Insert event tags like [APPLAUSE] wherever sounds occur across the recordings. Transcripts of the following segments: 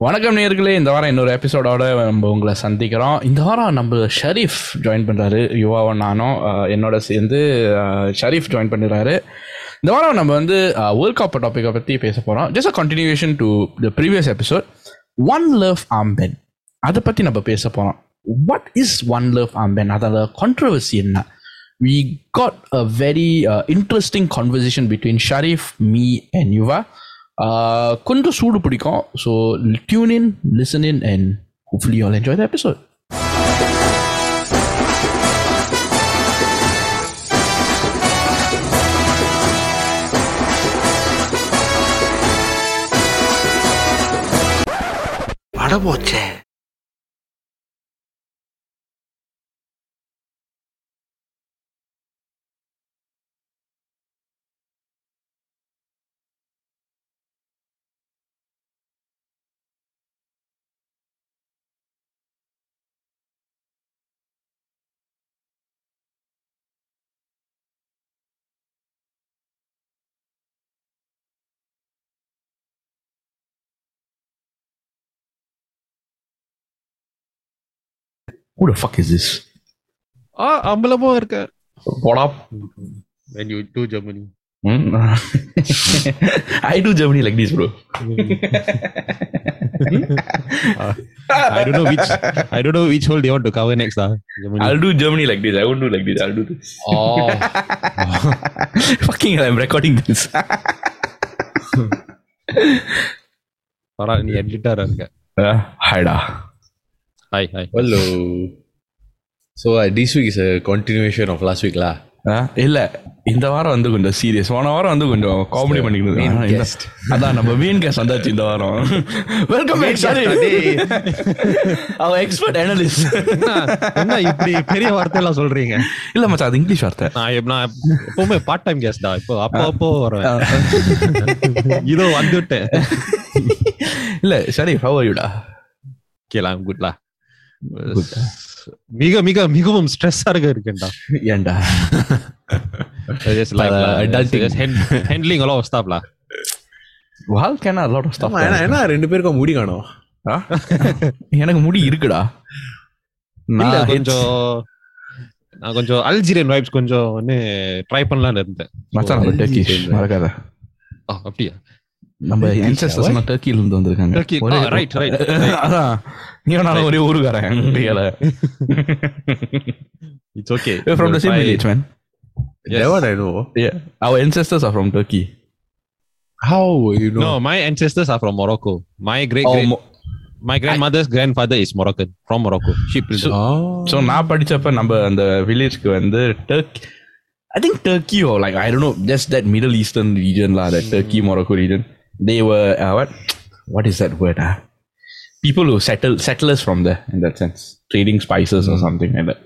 வணக்கம் நேர்களே இந்த வாரம் இன்னொரு எபிசோடோட நம்ம உங்களை சந்திக்கிறோம். இந்த வாரம் நம்ம ஷரீஃப் ஜாயின் பண்ணுறாரு யுவாவும் நானும் என்னோட சேர்ந்து ஷரீஃப் ஜாயின் பண்ணுறாரு இந்த வாரம் நம்ம வந்து வேர்ல்ட் கப் டாப்பிக்கை பற்றி பேச போகிறோம் just a continuation to the previous episode one love armband அதை பற்றி நம்ம பேச போகிறோம் what is one love armband அதோட கான்ட்ரவர்சி என்ன? We got a very interesting conversation between Sharif me and Yuva கொஞ்சம் சூடு பிடிக்கும் so tune in listen in and hopefully all enjoy the episode பட Who the fuck is this? ஆ அம்பலமா இருக்க What up? when you do Germany [LAUGHS] Hmm? I do Germany like this, bro. I don't know which I don't know which hole they want to cover next ah Germany I'll do Germany like this. I won't do like this. I'll do this. oh [LAUGHS] Fucking hell, I'm recording this. [LAUGHS] பரா நீ எடிட்டரா இருக்க uh, hi. Hi hi Hello. So uh, this week is a continuation of last week lah. இல்ல. இந்த வாரம் வந்து கொஞ்சம் serious போன வாரம் வந்து கொஞ்சம் காமெடி பண்ணிக்கிட்டு. அதான் நம்ம மீன் கேஸ் வந்தாச்சு இந்த வாரம். Welcome back sorry our expert analyst என்ன இப்படி பெரிய வார்த்தை எல்லாம் சொல்றீங்க? இல்ல மச்சான் அது இங்கிலீஷ் வார்த்தை. நான் நான் எப்பவுமே பார்ட் டைம் கெஸ்ட் தான் இப்போ அப்போ அப்போ வருவேன். இதோ வந்துட்டேன். இல்ல சரி ஹவ் ஆர் யூடா கேலாம் குட்லா மிக மிக மிகவும் ஸ்ட்ரெஸ்ஸாக இருக்கேன்டா ஏன்டா ஹேண்ட்லிங் அலோ ஸ்டாப்லா வாழ்க்கைனா அலோட் ஸ்டாப் ஏன்னா ரெண்டு பேருக்கும் முடி காணும். எனக்கு முடி இருக்குடா. நான் கொஞ்சம் நான் கொஞ்சம் அல்ஜீரியன் வைப்ஸ் கொஞ்சம் ஒன்று ட்ரை பண்ணலாம்னு இருந்தேன். மச்சான் மறக்காத. அப்படியா? நம்ம ancestors எல்லாம் டர்க்கில இருந்து வந்திருக்காங்க Turkey. ஒரே- ஆ, right, right, [LAUGHS] அதான் நீ நானும் ஒரே ஊருக்காரன் ரியல it's okay from the same village man That one I know. yeah our ancestors are from Turkey How you know? No, my ancestors are from Morocco. My great, Oh, great mo- my grandmother's grandfather is Moroccan from Morocco. Ship builder. Oh. So நான் படிச்சப்ப நம்ம அந்த வில்லேஜ்க்கு வந்து Turkey I think Turkey O like I don't know just that middle eastern region law that Turkey Morocco they were uh, what what is that word? Ah, People who settled settlers from there in that sense, trading spices or hmm. something like that.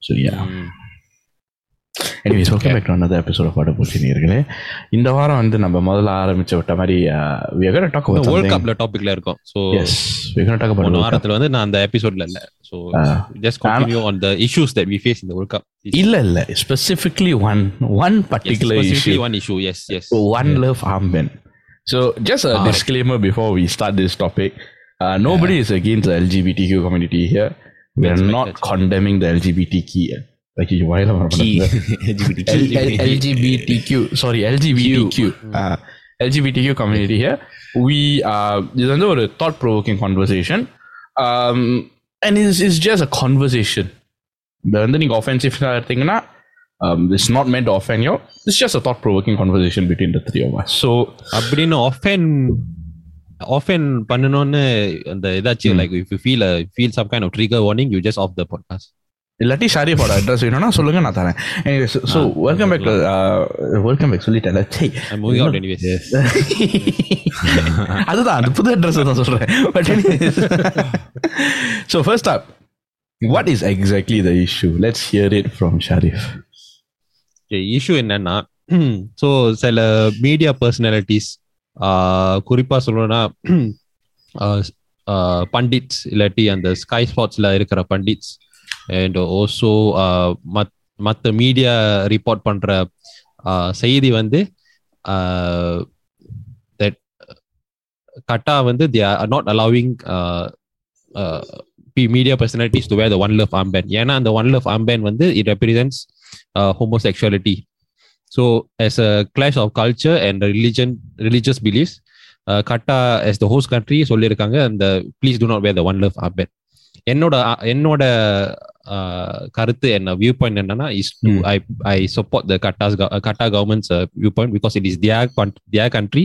So yeah. Mm. Anyways welcome back to another episode of அடபூசி நீர்களே இந்த வாரம் வந்து நம்ம முதல்ல ஆரம்பிச்ச விட்ட மாதிரி we are talk about world கப்ல டாபிக்ல இருக்கோம். So yes we are talk about வாரத்துல வந்து நான் அந்த எபிசோட்ல இல்ல. So just continue on the issues that we face in the world cup இல்ல இல்ல specifically one one particular issue one issue yes yes one love armband so just a disclaimer before we start this topic. Uh, nobody yeah. is against the LGBTQ community here. We are not Like, you why am I Key. L- L- LGBTQ. Sorry, LGBTQ. Uh, LGBTQ community here. We uh, இது வந்து ஒரு thought provoking conversation. Um, and it's, it's just a conversation. இந்த வந்து நீங்க offensive எடுத்தீங்கன்னா um, it's not meant to offend you. It's just a thought provoking conversation between the three of us. So அப்படின்னு often often பண்ணனும்னு அந்த ஏதாச்சும் Hmm. Like if you feel feel some kind of trigger warning you just of the podcast இல்லாட்டி ஷாரிஃபோட address வேணும்னா சொல்லுங்க நான் தரேன். So welcome back welcome back சொல்லிட்டேன் அதுதான் அது புது அட்ரஸ் தான் சொல்றேன். But so first up what is exactly the issue let's hear it from Sharif issue என்னன்னா [CLEARS THROAT] ஸோ சில மீடியா பர்சனாலிட்டிஸ் குறிப்பா சொல்லணும்னா [CLEARS THROAT] பண்டிட்ஸ் இல்லாட்டி அந்த ஸ்கை ஸ்பாட்ஸ்ல இருக்கிற பண்டிட்ஸ் அண்ட் ஓல்சோ மற்ற மீடியா ரிப்போர்ட் பண்ற uh, செய்தி வந்து தட் Qatar வந்து they are not allowing uh, uh, pe- media personalities to wear the one love armband ஏன்னா அந்த one love armband வந்து it represents uh, homosexuality so as a clash of culture and the religion religious beliefs uh, Qatar as the host country சொல்லியிருக்காங்க அந்த please do not wear the one love armband என்னோட அ- என்னோட uh, கருத்து என்ன view point என்னன்னா is to Hmm. I I support the Qatar's Qatar government's view point because it is their their country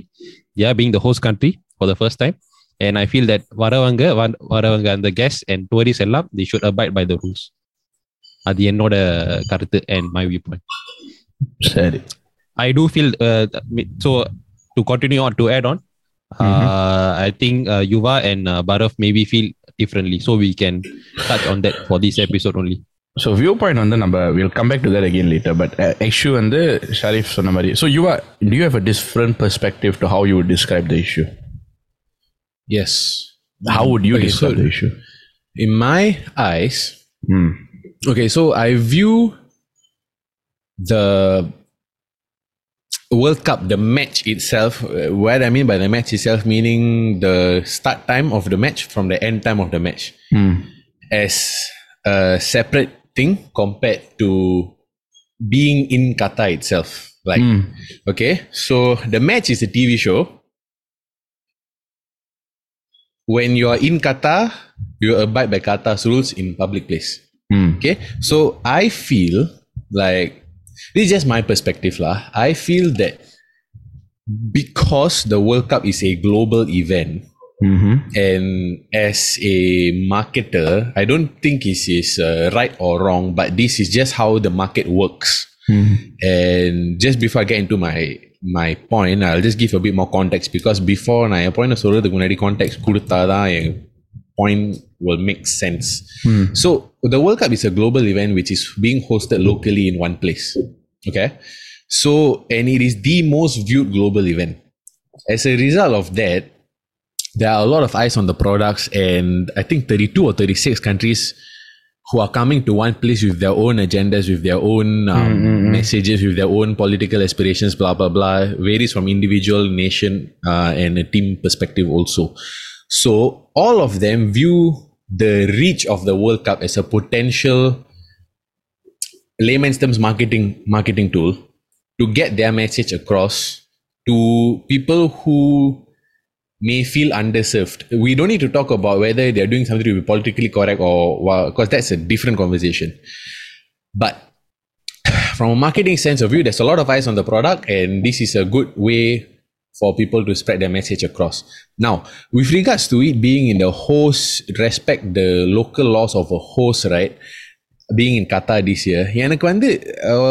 their being the host country for the first time and I feel that வரவங்க வ- வரவங்க அந்த guest and tourist எல்லாம் they should abide by the rules அது என்னோட கருத்து and my view point சரி I do feel uh, th- me- so. To continue on to add on, uh, I think uh, Yuva and uh, Barav maybe feel differently, so we can touch on that for this episode only. So view point வந்து நம்ம will come back to that again later but issue வந்து ஷரீஃப் சொன்ன மாதிரி so you are to you have a different perspective to how you describe the issue Yes. How would you Okay, describe so- the issue In my eyes, ம் okay, so I view the World Cup, the match itself, uh, what I mean by the match itself, meaning the start time of the match from the end time of the match, mm. as a separate thing compared to being in Qatar itself. Like, mm. okay, so the match is a TV show. When you are in Qatar, you abide by Qatar's rules in public place. Mm. Okay, so I feel like this is just my perspective, lah. I feel that because the World Cup is a global event, ம் and as a marketer, I don't think this is uh, right or wrong, but this is just how the market works. ம் And just before I get into my my point, I'll just give a bit more context because before நான் என் point சொல்றதுக்கு முன்னாடி context கொடுத்தாதான் என் point will make sense. So the World Cup is a global event which is being hosted locally in one place. Okay. So and it is the most viewed global event. As a result of that, there are a lot of eyes on the products, and I think 32 or 36 countries who are coming to one place with their own agendas, with their own um, messages, with their own political aspirations, blah blah blah. Varies from individual, nation, uh, and a team perspective also. So all of them view the reach of the World Cup as a potential layman's terms marketing marketing tool to get their message across to people who may feel underserved. We don't need to talk about whether they're doing something to be politically correct or well, because that's a different conversation. But [SIGHS] from a marketing sense of view, there's a lot of eyes on the product, and this is a good way for people to spread their message across. Now, with regards to it being in the host, respect the local laws of a host, right? Being in Qatar this year, எனக்கு வந்து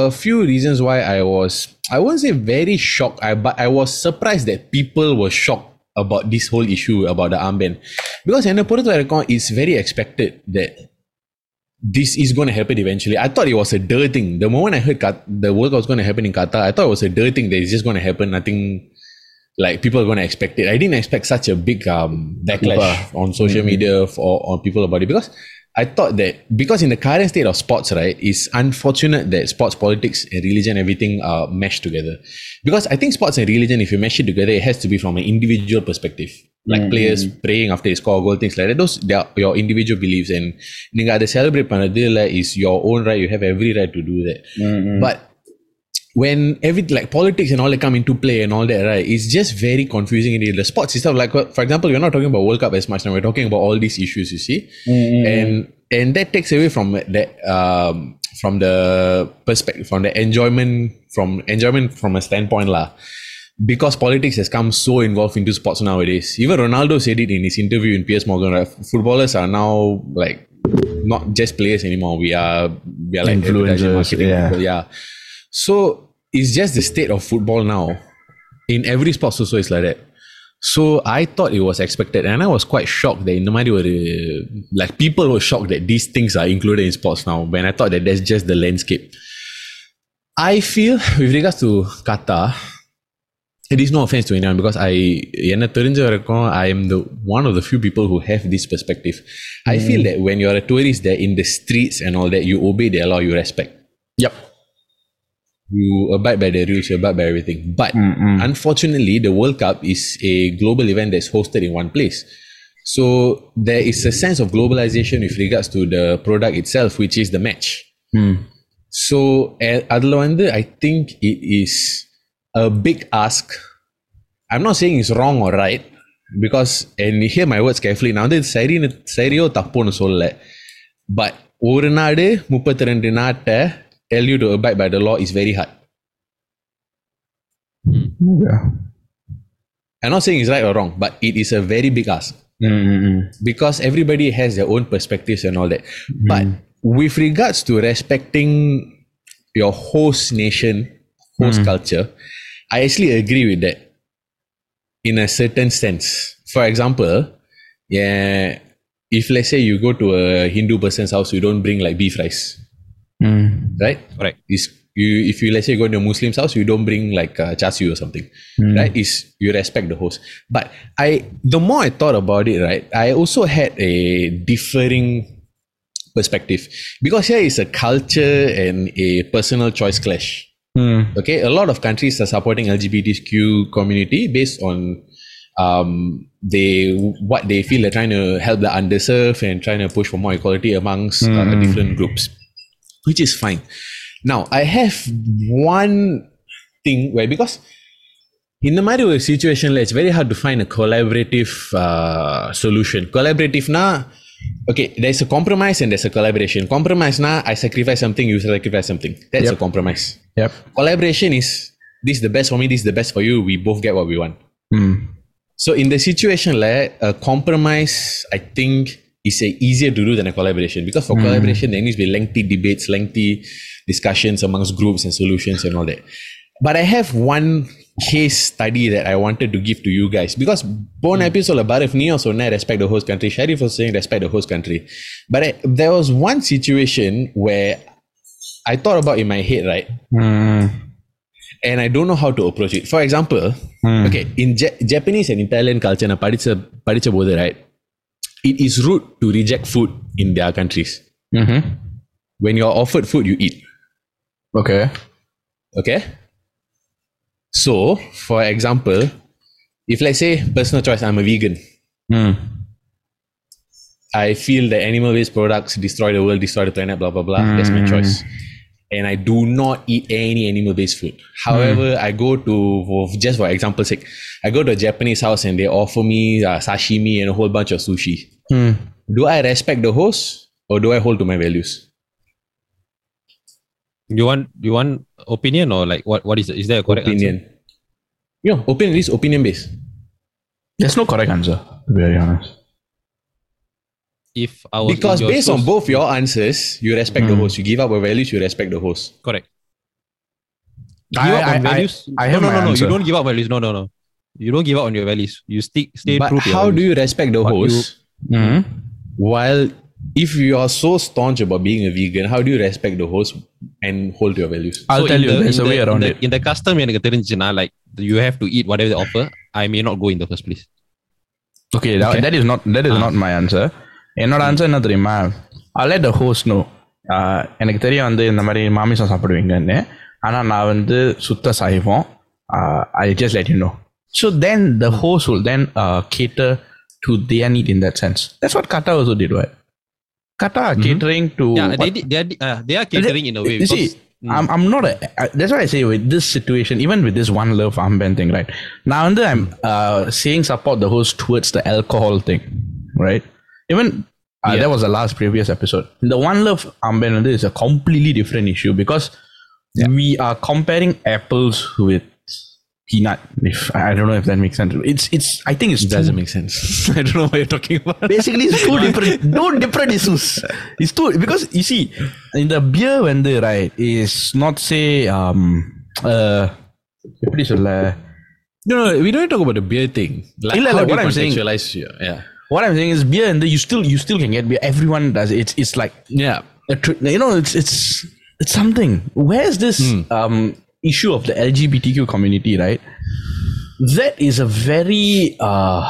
a few reasons why I was, I won't say very shocked, I, but I was surprised that people were shocked about this whole issue about the armband. Because என்னை பொறுத்த வரைக்கும், it's very expected that this is going to happen eventually. I thought it was a dirt thing. The moment I heard Qat- the World Cup was going to happen in Qatar, I thought it was a dirt thing that is just going to happen. Nothing like people are going to expect it. I didn't expect such a big um, backlash on social media for on people about it because I thought that because in the current state of sports, right, it's unfortunate that sports, politics, and religion, everything are meshed together. Because I think sports and religion, if you mesh it together, it has to be from an individual perspective. Like players praying after they score a goal, things like that. Those they are your individual beliefs and நீங்க அதை celebrate பண்ணது like is your own right. You have every right to do that. But when every like politics and all that come into play and all that, right? It's just very confusing in the sports itself. Like for example, we're not talking about World Cup as much now. We're talking about all these issues, you see, and and that takes away from that um, from the perspective from the enjoyment from enjoyment from a standpoint lah. Because politics has come so involved into sports nowadays. Even Ronaldo said it in his interview in Piers Morgan. Right? Footballers are now like not just players anymore. We are we are like Influencers, marketing yeah. people, yeah. So it's just the state of football now. In every sport also it's like that. So I thought it was expected, and I was quite shocked that in the மாதிரி ஒரு like people were shocked that these things are included in sports now. When I thought that that's just the landscape. I feel with regards to Qatar, it is no offense to anyone because I என்ன தெரிஞ்ச வரைக்கும் I am the one of the few people who have this perspective. I feel that when you're a tourist there in the streets and all that, you obey their law, you respect. Yep. You abide by the rules, you abide by everything. But Mm-mm. unfortunately, the World Cup is a global event that's hosted in one place. So there is a sense of globalization with regards to the product itself, which is the match. Mm. So eh, அதுல வந்து I think it is a big ask. I'm not saying it's wrong or right because and hear my words carefully நான் வந்து இது சரின்னு சரியோ தப்புன்னு சொல்லல but ஒரு நாடு முப்பத்தி ரெண்டு நாட்டை tell you to abide by the law is very hard. Hmm. Yeah. I'm not saying it's right or wrong, but it is a very big ask. Mm-mm. because everybody has their own perspectives and all that. But hmm. with regards to respecting your host nation, host hmm. culture, I actually agree with that in a certain sense. For example, yeah, if let's say you go to a Hindu person's house, you don't bring like beef rice, Mm. right? Correct. Is you if you let's say go to a Muslim's house, you don't bring like uh, chashu or something, right? Is you respect the host. But I, the more I thought about it, right, I also had a differing perspective because here is a culture and a personal choice clash. Mm. Okay, a lot of countries are supporting LGBTQ community based on um, they what they feel they're trying to help the underserved and trying to push for more equality amongst uh, different groups, which is fine. Now I have one thing where because in the மாதிரி ஒரு சுச்சுவேஷன்ல it's very hard to fine a collaborative solution கொலாபரேட்டிவ்னா okay there's a compromise and there's a collaboration compromise na I sacrifice something you sacrifice something that's a compromise Yep. collaboration is this is the best for me this is the best for you we both get what we want Mm. so in the situation like a compromise i think is a easier to do than a collaboration because for collaboration there needs to be lengthy debates lengthy discussions amongst groups and solutions and all that but i have one case study that i wanted to give to you guys because born episode about if Neo so respect the host country Sharif was saying respect the host country but I, there was one situation where i thought about in my head right Mm. and I don't know how to approach it. For example, okay, in Ja- Japanese and Italian culture, நான் படிச்ச படிச்ச போது, right, it is rude to reject food in their countries. Mm-hmm. When you're offered food, you eat. Okay. Okay. So, for example, if let's say personal choice, I'm a vegan. Mm. I feel that animal-based products destroy the world, destroy the planet, blah blah blah. That's my choice. And I do not eat any animal-based food. However, I go to for- just for example's sake, I go to a Japanese house and they offer me uh, sashimi and a whole bunch of sushi. Mm. Do I respect the host or do I hold to my values? You want you want opinion or like what what is is there a correct Opinion. answer? Yeah, opinion is opinion based. There's no correct answer, to be very honest. If I was Because your based on both your answers, you respect the host. You give up your values, you respect the host. correct. Give I- up on I- I- values. I no, have no, my no, no. answer. You don't give up values. No, no, no. You don't give up on your values. You stick stay but true to your how do you respect the But you- host Mm. while if you are so staunch about being a vegan, how do you respect the host and hold to your values? I'll So tell in you, the- there's in a the- way in around the- it. In the custom எனக்கு தெரிஞ்சுச்சுன்னா like you have to eat whatever they offer. I may not go in the first place. Okay, that, Okay. that is not that is not my answer. என்னோட answer என்ன தெரியுமா I let the host know எனக்கு தெரியும் வந்து இந்த மாதிரி மாமிசம் சாப்பிடுவீங்கன்னு ஆனால் நான் வந்து சுத்த சைவம் ஐ just let you know so then the host will then cater to their need in that sense. That's what Qatar also did, right? Qatar mm-hmm. catering to yeah, they did, they are, uh, they are catering they, in a way. You because, see, mm. I'm, I'm not. A, I, that's why I say with this situation, even with this one love armband thing, right? Now and then I'm uh, saying support the host towards the alcohol thing, right? Even uh, yeah. that was the last previous episode. The one love armband is a completely different issue because yeah. we are comparing apples with peanut. If I don't know if that makes sense. It's it's. I think it's Doesn't too- make sense. I [LAUGHS] don't know what you're talking about. basically it's two different [LAUGHS] no different issues it's two because you see in the beer when they right is not say um uh எப்படி சொல்ல No, no, we don't talk about the beer thing. Like, இல்ல, how இல்ல, do you what I'm saying- contextualize here? Yeah. what I'm saying is beer and the, you still you still can get beer everyone does it. it's it's like Yeah. a tr- you know it's it's it's something where's this um issue of the LGBTQ community right that is a very uh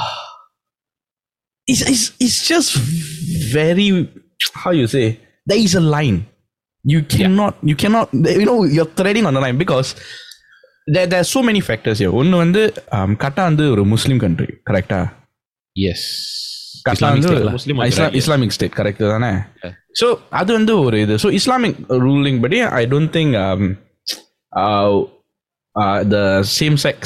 it's, it's, it's just very how you say there is a line You cannot, you cannot, you know, you're treading on the line because there, there are so many factors here. ஒன்று வந்து um, கட்டா வந்து ஒரு முஸ்லீம் country கரெக்டா Yes. கட்டா Islamic வந்து state lah. Muslim இஸ்லாம் வந்து Islamic state correct தானே Yeah. So அது வந்து ஒரு இது ஸோ இஸ்லாமிக் ரூலிங் படி I don't think the same sex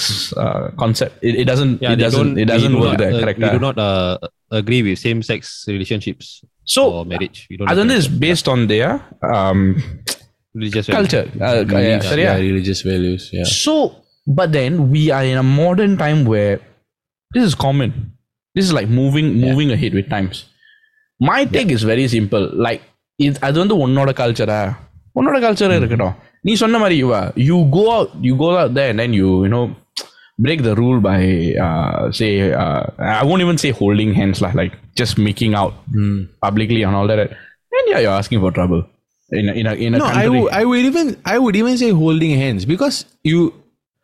uh, concept it, it doesn't Yeah, it they doesn't don't- it we doesn't do work not, there uh, correct We do not uh, agree with same-sex relationships so or marriage. We don't அது வந்து agree is based on their um, with religious values. culture uh, Beliefs, yeah, சரியா yeah, religious values. Yeah. So, but then we are in a modern time where this is common. This is like moving moving ahead with times. My take is very simple. Like இது அது வந்து உன்னோட கல்ச்சரா உன்னோட கல்ச்சரா இருக்கட்டும் நீ சொன்ன மாதிரி யுவா you go out you go out there and you you know break the rule by uh, say uh, I won't even say holding hands lah, like just making out publicly and all that. And yeah, you're asking for trouble in a, in a, in a no, I country. would I would even I would even say holding hands because you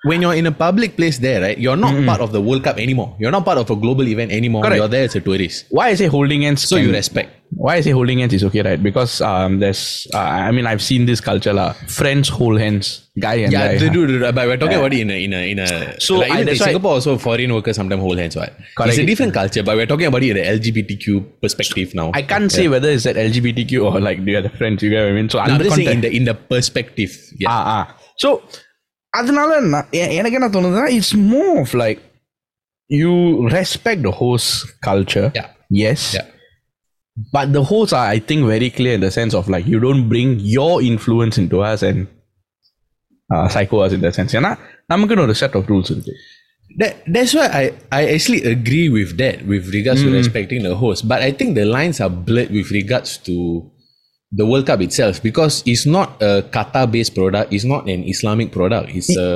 when you're in a public place there, right? You're not part of the World Cup anymore. You're not part of a global event anymore. Correct. You're there as a tourist. Why I say holding hands? So you can- respect. why I say holding hands is okay, right? Because um, there's, uh, I mean, I've seen this culture, lah. Friends hold hands, guy and Yeah, guy. they do, do, do, but we're talking about it in a in a in a So, like I- even in that's why- Singapore also foreign workers sometimes hold hands, right? Correct. It's a different culture, but we're talking about it in the LGBTQ perspective now. I can't say whether it's that LGBTQ or like the other friends. You get what I mean? So No, I'm under just saying in context- the in the perspective. Yeah. ah ah. So அதனால நான் எ- எனக்கு என்ன தோணுதுன்னா it's more of like you respect the hose culture Yeah. S Yeah. But the hose R I think very clear in the sense of like you don't bring your influence in to us and psycho as in the sense ஏன்னா நமக்குன்னு ஒரு set of rules இருக்கு That, that's why I, I actually agree with that with regards to respecting the host. But I think the lines are blurred with regards to the World Cup itself because it's not a Qatar based product, it's not an Islamic product. It's a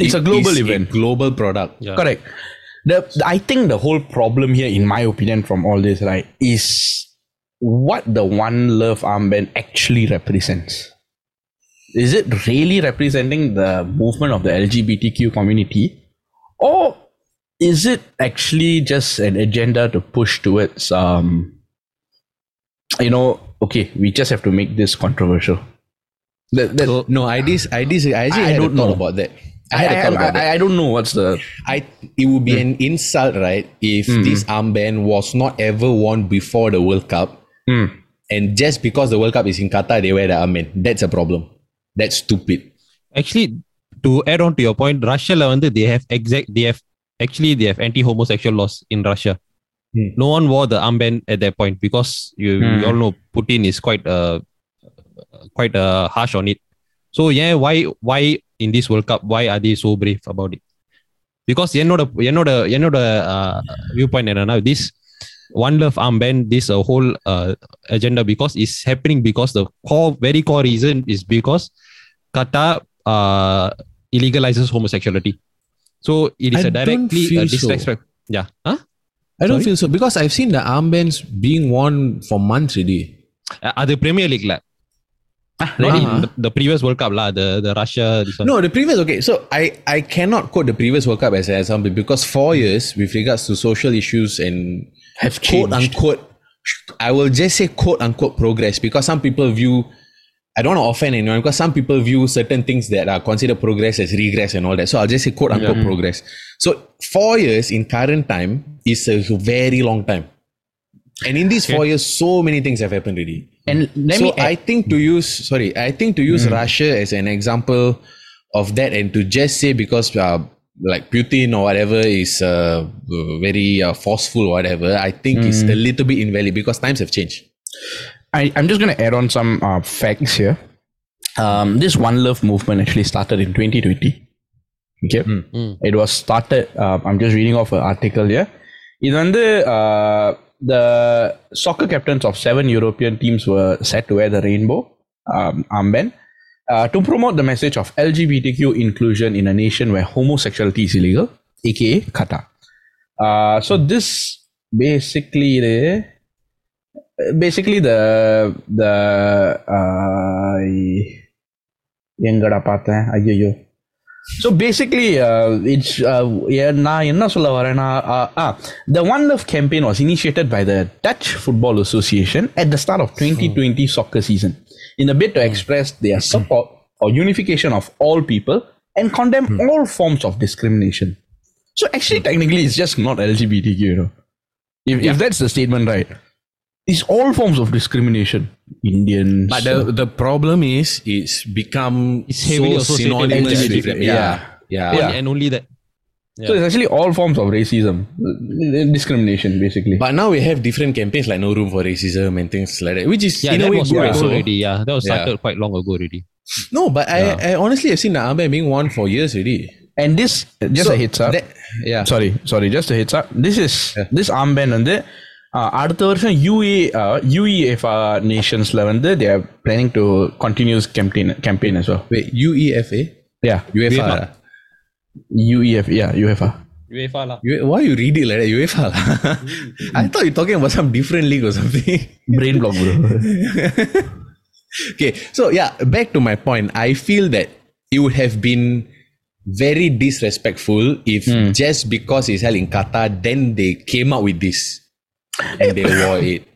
It's a it global is event. global product. Yeah. Correct. The I think the whole problem here, in my opinion, from all this, right, is what the One Love armband actually represents. Is it really representing the movement of the LGBTQ community, or is it actually just an agenda to push towards, um, you know, okay, we just have to make this controversial. That, that, No, I dis I dis I I don't know. about that. I I, had a thought I, about that. I, I don't know what's the I it would be an insult, right, if this armband was not ever worn before the World Cup, Hmm. and just because the World Cup is in Qatar, they wear the armband. That's a problem. That's stupid. Actually, to add on to your point, Russia la வந்து they have exact they have actually they have anti-homosexual laws in Russia. Hmm. No one wore the armband at that point because you, Hmm. you all know Putin is quite uh, quite uh, harsh on it. So yeah, why why in this World Cup why are they so brave about it? Because என்னோட என்னோட என்னோட uh, viewpoint என்னன்னா this one love armband this a whole uh, agenda because it's happening because the core very core reason is because Qatar uh, illegalizes homosexuality. So it is I a don't directly feel uh, so. disrespect. Yeah. Huh? I don't Sorry? feel so because I've seen the armbands being worn for months already. Uh, அது premier லீக்ல not in the, the previous World Cup lah, the the Russia this one. No, the previous okay. So I I cannot quote the previous World Cup as an example because four years with regards to social issues and have quote unquote, I will just say quote unquote progress because some people view. I don't want to offend anyone because some people view certain things that are considered progress as regress and all that. So I'll just say quote unquote progress. So four years in current time is a very long time. And in these four years, so many things have happened already. And let so me I think to use sorry, I think to use Russia as an example of that, and to just say because uh, like Putin or whatever is uh, very uh, forceful or whatever, I think is a little bit invalid because times have changed. I, I'm just going to add on some uh, facts here. Um, this One Love movement actually started in 2020. Okay. Mm. It was started, uh, I'm just reading off an article here. இது வந்து uh, the soccer captains of seven European teams were set to wear the rainbow um, armband uh, to promote the message of LGBTQ inclusion in a nation where homosexuality is illegal, aka Qatar. Uh, so this basically basically the the uh, எங்கடா பார்த்தேன் ஐயோ so basically it's நான் என்ன சொல்ல வரேன்னா த one love campaign was initiated by the touch football association at the start of twenty twenty soccer season in a bid to express their support for unification of all people and condemn hmm. all forms of discrimination. So actually, technically, it's just not LGBTQ. You know, if, if that's the statement, right? It's all forms of discrimination. Indians. But the the problem is it's become It's so associated with synonymous with. Yeah. Yeah. Yeah. Yeah. And only that. So it's actually all forms of racism, uh, discrimination, basically. But now we have different campaigns like No Room for Racism and things like that, which is Yeah, in a that way was good quite also. old already. Yeah, that was Yeah. started quite long ago already. No, but I, I honestly have seen the armband being worn for years already. and this, just So a heads up. that- yeah. Sorry, sorry, just a heads up. This is this armband வந்து uh, அடுத்த வருஷம் UA UEFA நேஷன்ஸ்ல வந்து they are planning to continuous campaign campaign as well. Wait, UEFA? Yeah, UEFA. UEFA. UEF, yeah, UEFA. UEFA lah. Why you read it like that? UEFA. lah? Hmm. [LAUGHS] I thought you're talking about some different league or something. Brain block, bro. [LAUGHS] okay, so yeah, back to my point. I feel that it would have been very disrespectful if hmm. just because it's held in Qatar, then they came out with this and they wore [LAUGHS] it.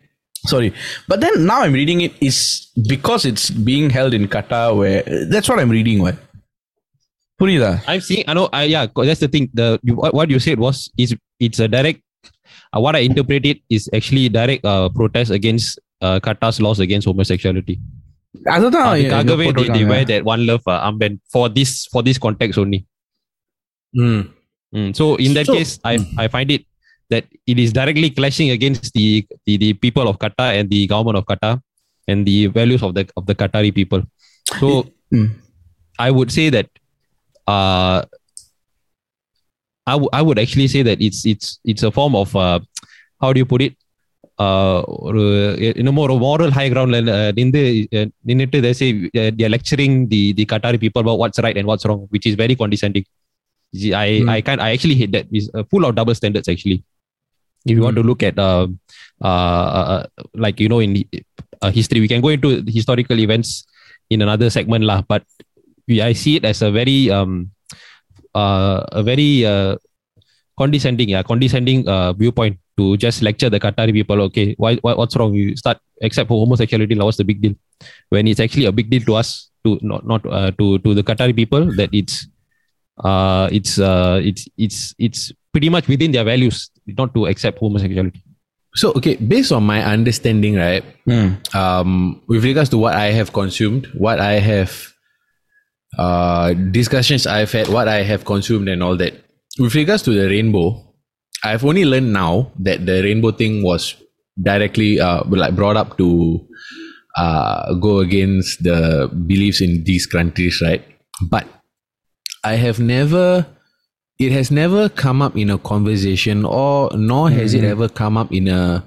sorry, but then now I'm reading it is because it's being held in Qatar, where that's what I'm reading. What? புரியுதா I'm seeing. I know. I yeah. That's the thing. The you, what, what you said was is it's a direct. Uh, what I interpret it is actually direct uh, protest against uh, Qatar's laws against homosexuality. அதுதான் இங்க அதுக்காகவே they, they போட்டிருக்காங்க. wear that one love uh, armband for this for this context only. Mm. Mm, So in that So- case, I I find it that it is directly clashing against the, the the people of Qatar and the government of Qatar and the values of the of the Qatari people. So Mm. I would say that uh I would I would actually say that it's it's it's a form of uh, how do you put it uh ஒரு இன்னும் ஒரு moral high ground ல uh, நின்று uh, நின்னுட்டு they say uh, they are lecturing the the Qatari people about what's right and what's wrong which is very condescending I I can I actually hate that it's uh, full of double standards actually if you want to look at uh, uh, uh, like you know in uh, history we can go into the historical events in another segment lah but we, I see it as a very um uh, a very uh, condescending yeah condescending uh, viewpoint to just lecture the Qatari people okay why, why what's wrong you start except for homosexuality now what's the big deal when it's actually a big deal to us to not not uh, to to the Qatari people that it's uh it's uh it's it's it's pretty much within their values not to accept homosexuality So okay, based on my understanding, right? Mm. um, with regards to what I have consumed, what I have uh, discussions I've had, what I have consumed, and all that. With regards to the rainbow, I've only learned now that the rainbow thing was directly uh, like brought up to uh, go against the beliefs in these countries, right? But I have never. It has never come up in a conversation, or nor has it ever come up in a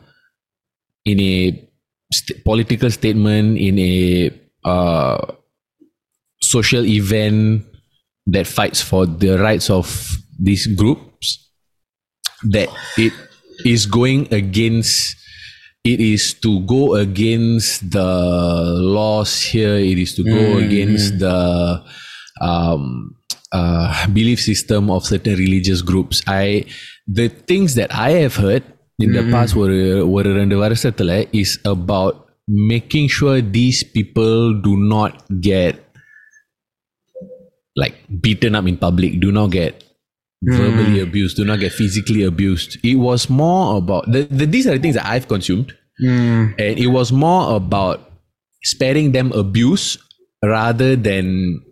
in a st- political statement in a uh, social event that fights for the rights of these groups that it is going against it is to go against the laws here it is to go against the um, uh, belief system of certain religious groups i the things that i have heard in the past ஒரு ஒரு ரெண்டு வருஷத்துல is about making sure these people do not get like beaten up in public do not get verbally abused do not get physically abused. It was more about the, the, these are the things that i've consumed. Mm. and it was more about sparing them abuse rather than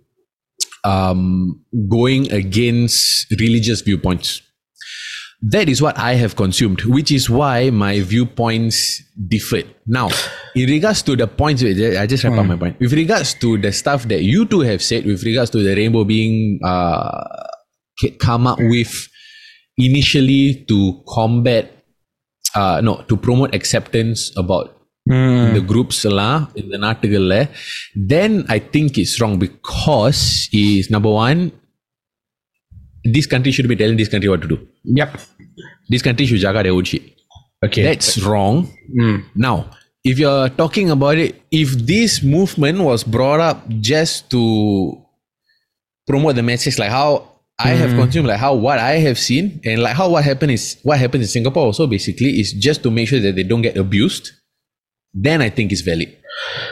um, going against religious viewpoints that is what I have consumed, which is why my viewpoints differed. Now, in regards to the points, I just wrap mm. up hmm. my point. With regards to the stuff that you two have said, with regards to the rainbow being uh, come up with initially to combat, uh, no, to promote acceptance about mm. the groups lah, in the article, then I think it's wrong because is number one, this country should be telling this country what to do. Yep. This country should jaga their own shit. Okay. That's wrong. Mm. Now, if you're talking about it, if this movement was brought up just to promote the message, like how I have consumed, like how what I have seen, and like how what happened is what happened in Singapore also basically is just to make sure that they don't get abused, then I think it's valid.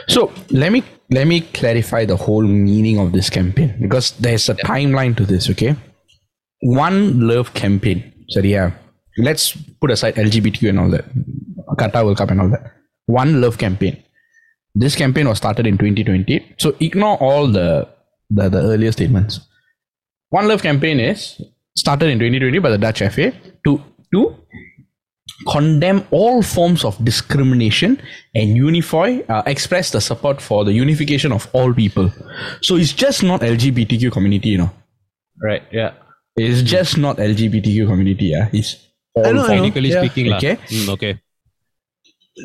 So let me let me clarify the whole meaning of this campaign because there's a timeline to this. Okay, one love campaign. Yeah, let's put aside LGBTQ and all that, Qatar World Cup and all that. One love campaign. This campaign was started in 2020. So ignore all the the, the earlier statements. One love campaign is started in 2020 by the Dutch FA to to condemn all forms of discrimination and unify uh, express the support for the unification of all people so it's just not lgbtq community you know Right. Yeah. It's hmm. just not LGBTQ community. Yeah, it's all technically yeah. speaking. Okay. Mm, okay.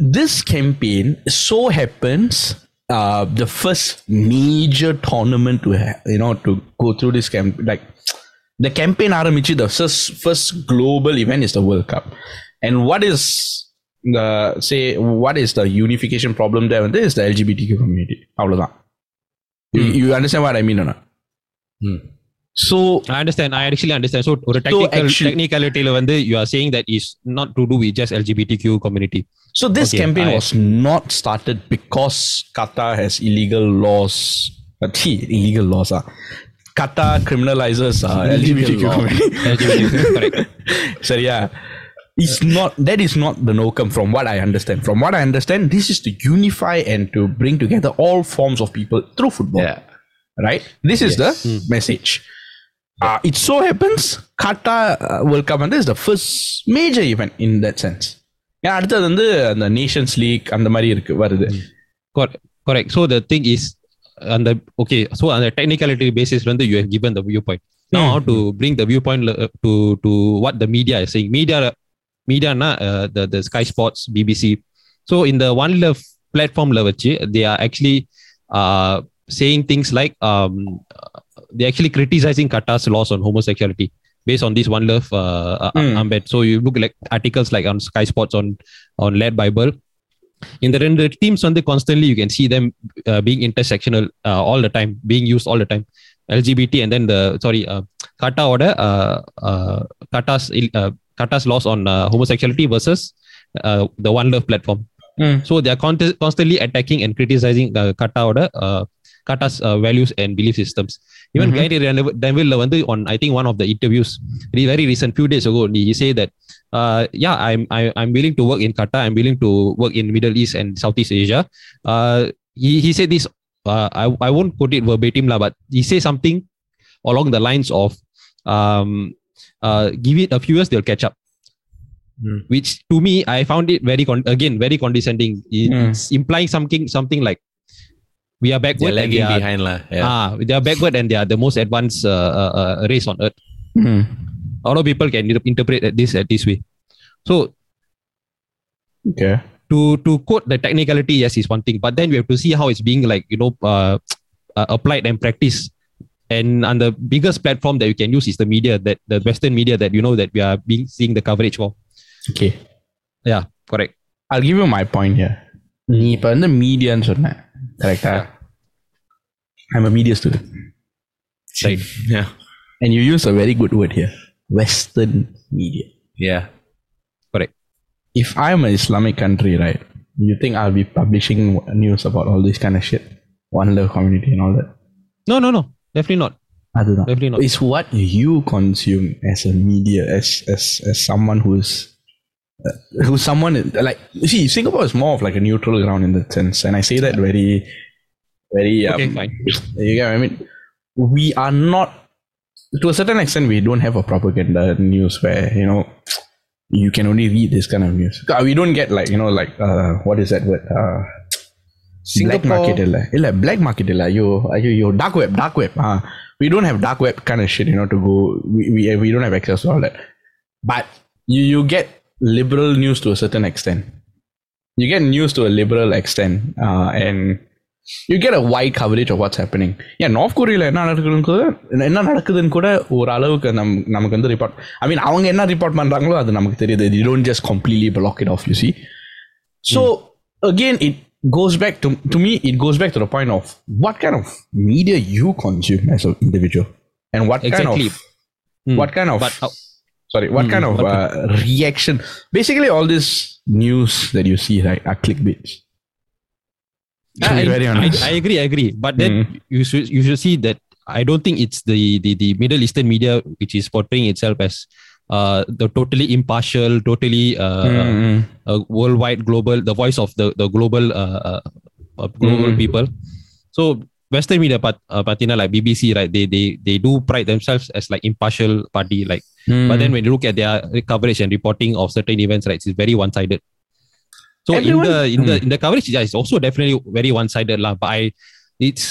This campaign so happens uh, the first major tournament to you know to go through this camp like [TSK] the campaign aramichi the first, first global event is the world cup and what is the say what is the unification problem there and this is the lgbtq community mm. you, hmm. you understand what i mean or not mm. so I understand. I actually understand. So, ஒரு technical actually- technicality ல வந்து you are saying that is not to do with just LGBTQ community. So this Okay, campaign I- was not started because Qatar has illegal laws. Uh, gee, illegal laws. Uh. Qatar criminalizes uh, LGBTQ law. community. LGBTQ, correct. [LAUGHS] so yeah, it's not. That is not the no-come from what I understand. From what I understand, this is to unify and to bring together all forms of people through football. Yeah. Right. This is the message. Uh, it so happens Qatar uh, World Cup and this is the first major event in that sense. ஏன் அடுத்தது வந்து அந்த Nations league அந்த மாதிரி இருக்கு வருது Correct. Correct. So the thing is, on the okay, so on the technicality basis, when you have given the viewpoint. Now Hmm. how to bring the viewpoint uh, to to what the media is saying. Media, media, na uh, the the Sky Sports, BBC. So in the One Love platform they're actually criticizing Qatar's laws on homosexuality based on this one love uh, uh mm. ambed. So you look like articles like on Sky Sports on on LADbible. In the, in the teams on the constantly you can see them uh, being intersectional uh, all the time, being used all the time. LGBT and then the sorry, uh, Qatar order, uh, uh, Qatar's uh, Qatar's laws on uh, homosexuality versus uh, the One Love platform. Mm. So they are con- constantly attacking and criticizing the Qatar order. Uh, Qatar's uh, values and belief systems. Even mm-hmm. Gary Neville on I think one of the interviews very recent few days ago he say that uh, yeah I'm I, am i am willing to work in Qatar I'm willing to work in Middle East and Southeast Asia. Uh, he he said this uh, I I won't quote it verbatim lah but he say something along the lines of um, uh, give it a few years they'll catch up Mm. which to me i found it very con- again very condescending it's mm. implying something something like we are backward They're and they lagging are, behind lah. Yeah. ah they are backward and they are the most advanced uh, uh, uh, race on earth. Mm. A lot of people can inter- interpret it this at this way. So Okay. to to quote the technicality, yes, is one thing, but then we have to see how it's being like you know uh, uh, applied and practiced. And on the biggest platform that you can use is the media, that the Western media that you know that we are being seeing the coverage for. Okay. Yeah, correct. I'll give you my point here. நீ இப்போ வந்து மீடியான்னு correcta yeah. i'm a media student. Right yeah. And you use a very good word here. Western media. Yeah. Correct. If i'm an islamic country right you think i'll be publishing news about all this kind of shit? One love community and all that? No no no. Definitely not. I don't. Definitely not. It's what you consume as a media, as as as someone who's who's someone like see singapore is more of like a neutral ground in that sense and i say that very very um, Okay, fine. you get what i mean we are not to a certain extent we don't have a propaganda news where you know you can only read this kind of news Uh, we don't get like you know like uh, what is that word uh, black Singapore- market இல்ல இல்ல black market இல்ல ஐயோ ஐயோ ஐயோ dark web dark web ah we don't have dark web kind of shit you know to go we, we, we don't have access to all that but you, you get liberal news to a certain extent you get news to a liberal extent uh, and you get a wide coverage of what's happening yeah north கொரியால என்ன நடக்குதுன்னு கூட என்ன நடக்குதுன்னு கூட ஒரு அளவுக்கு நம் நமக்கு வந்து ரிப்போர்ட் ஐ மீன் அவங்க என்ன ரிப்போர்ட் பண்றாங்களோ அது நமக்கு தெரியுது you don't just completely block it off you see so again it goes back to to me it goes back to the point of what kind of media you consume as an individual and what Exactly. kind of Hmm. what kind of But uh, sorry what Hmm, kind of what uh, reaction basically all this news that you see right are clickbaits To be I, very I, honest. I agree, I agree. But then you should you should see that I don't think it's the, the the Middle Eastern media which is portraying itself as uh the totally impartial, totally uh, Mm, uh worldwide global the voice of the the global uh, uh, uh, global Mm. people. So Western media pat, uh, patina like BBC right they they they do pride themselves as like impartial party like mm. but then when you look at their coverage and reporting of certain events, right, it's very one sided. So Everyone- in the in the Hmm. in the coverage, yeah, it's also definitely very one sided lah. But I, it's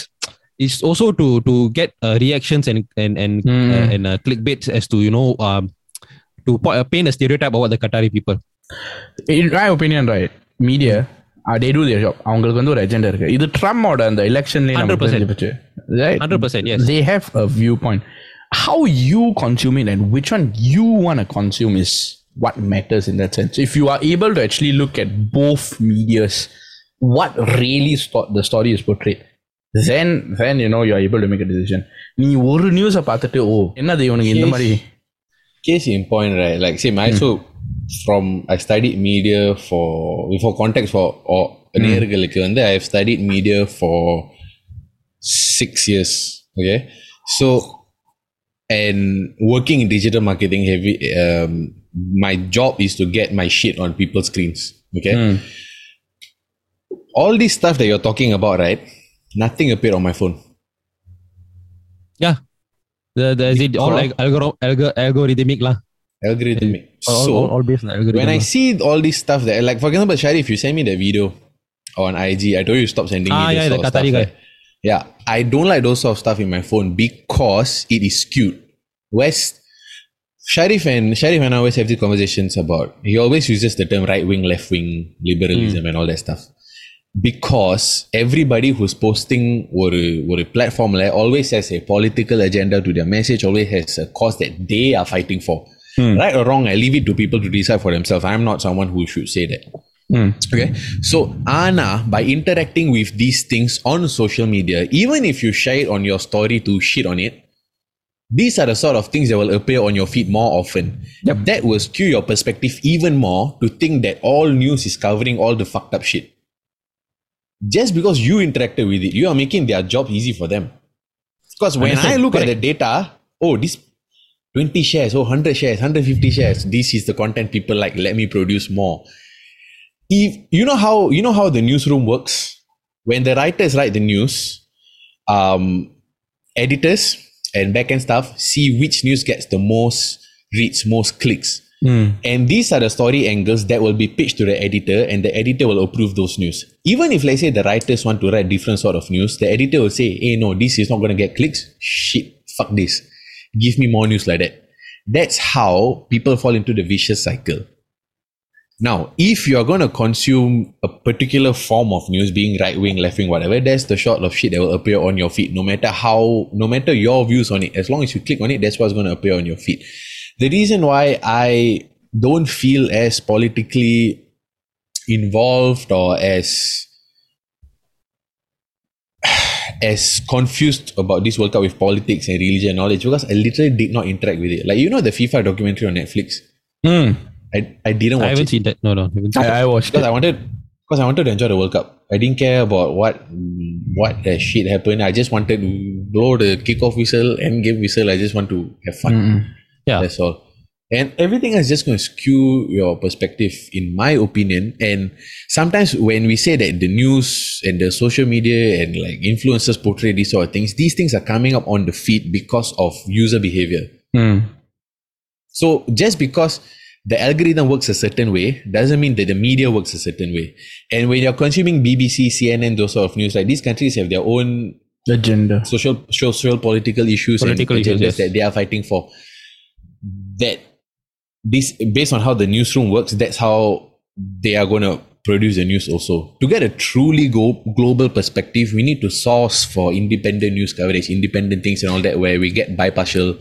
it's also to to get uh, reactions and and and Hmm. uh, and uh, clickbaits as to you know um to po- uh, paint a stereotype about the Qatari people. in my opinion right media uh, they do their job அவங்களுக்கு வந்து ஒரு எஜெண்டா இருக்கு இது ட்ரம்மோட அந்த எலெக்ஷன்லயே நமக்கு 100%. தெரிஞ்சு போச்சு right Hundred percent, yes. they have a viewpoint how you consume it and which one you want to consume is what matters in that sense if you are able to actually look at both medias what really sto- the story is portrayed then then you know you're able to make a decision நீ ஒரு நியூஸை பார்த்துட்டு ஓ என்னது இவனுக்கு இந்த Yes. மாதிரி Case in point, right? Like, same. I also from I studied media for for context for or நேயர்களுக்கு வந்து I have studied media for six years. Okay, so and working in digital marketing, heavy. Um, my job is to get my shit on people's screens. Okay, all this stuff that you're talking about, right? Nothing appeared on my phone. Yeah, the the is it all alg- algor- algor- algorithmic lah. Algorithmic. All, so all, all based on algorithm. when I see all this stuff that, like for example, Sharif, you send me the video on IG. I told you stop sending Ah, me this yeah, the Qatari stuff. guy. right? Yeah, I don't like those sort of stuff in my phone because it is skewed. West Sharif and Sharif and I always have these conversations about. He always uses the term right wing, left wing, liberalism, hmm. and all that stuff. Because everybody who's posting or or a platform always has a political agenda to their message, always has a cause that they are fighting for. Hmm. Right or wrong, I leave it to people to decide for themselves. I'm not someone who should say that. Hmm. Okay. So Anna, by interacting with these things on social media, even if you share it on your story to shit on it, these are the sort of things that will appear on your feed more often. That will skew your perspective even more to think that all news is covering all the fucked up shit. Just because you interacted with it, you are making their job easy for them. Because when I look at the data, oh, this 20 shares, oh, 100 shares, 150 shares, this is the content people like, let me produce more if you know how you know how the newsroom works? When the writers write the news um editors and backend staff see which news gets the most reads most clicks. And these are the story angles that will be pitched to the editor and the editor will approve those news. Even if let's say the writers want to write different sort of news the editor will say hey no this is not going to get clicks. Shit fuck this. Give me more news like that. That's how people fall into the vicious cycle now, if you are going to consume a particular form of news, being right wing, left wing, whatever, that's the sort of shit that will appear on your feed. No matter how, no matter your views on it, as long as you click on it, that's what's going to appear on your feed. The reason why I don't feel as politically involved or as [SIGHS] as confused about this World Cup with politics and religion knowledge because I literally did not interact with it. Like you know the FIFA documentary on Netflix. Hmm. I, I didn't I watch haven't it seen that. No, no. haven't seen I, I watched because it. I wanted because I wanted to enjoy the World Cup. I didn't care about what what that shit happened. I just wanted to blow the kickoff whistle and game whistle. I just want to have fun. Mm-mm. Yeah. That's all. And everything is just going to skew your perspective, in my opinion. And sometimes when we say that the news and the social media and like influencers portray these sort of things, these things are coming up on the feed because of user behavior. Hmm. So just because the algorithm works a certain way doesn't mean that the media works a certain way. And when you're consuming BBC, CNN, those sort of news, like these countries have their own Agenda. social, social, political issues Political and issues, agendas yes. that they are fighting for. That this based on how the newsroom works, that's how they are going to produce the news also. To get a truly go- global perspective, we need to source for independent news coverage, independent things and all that, where we get bipartial.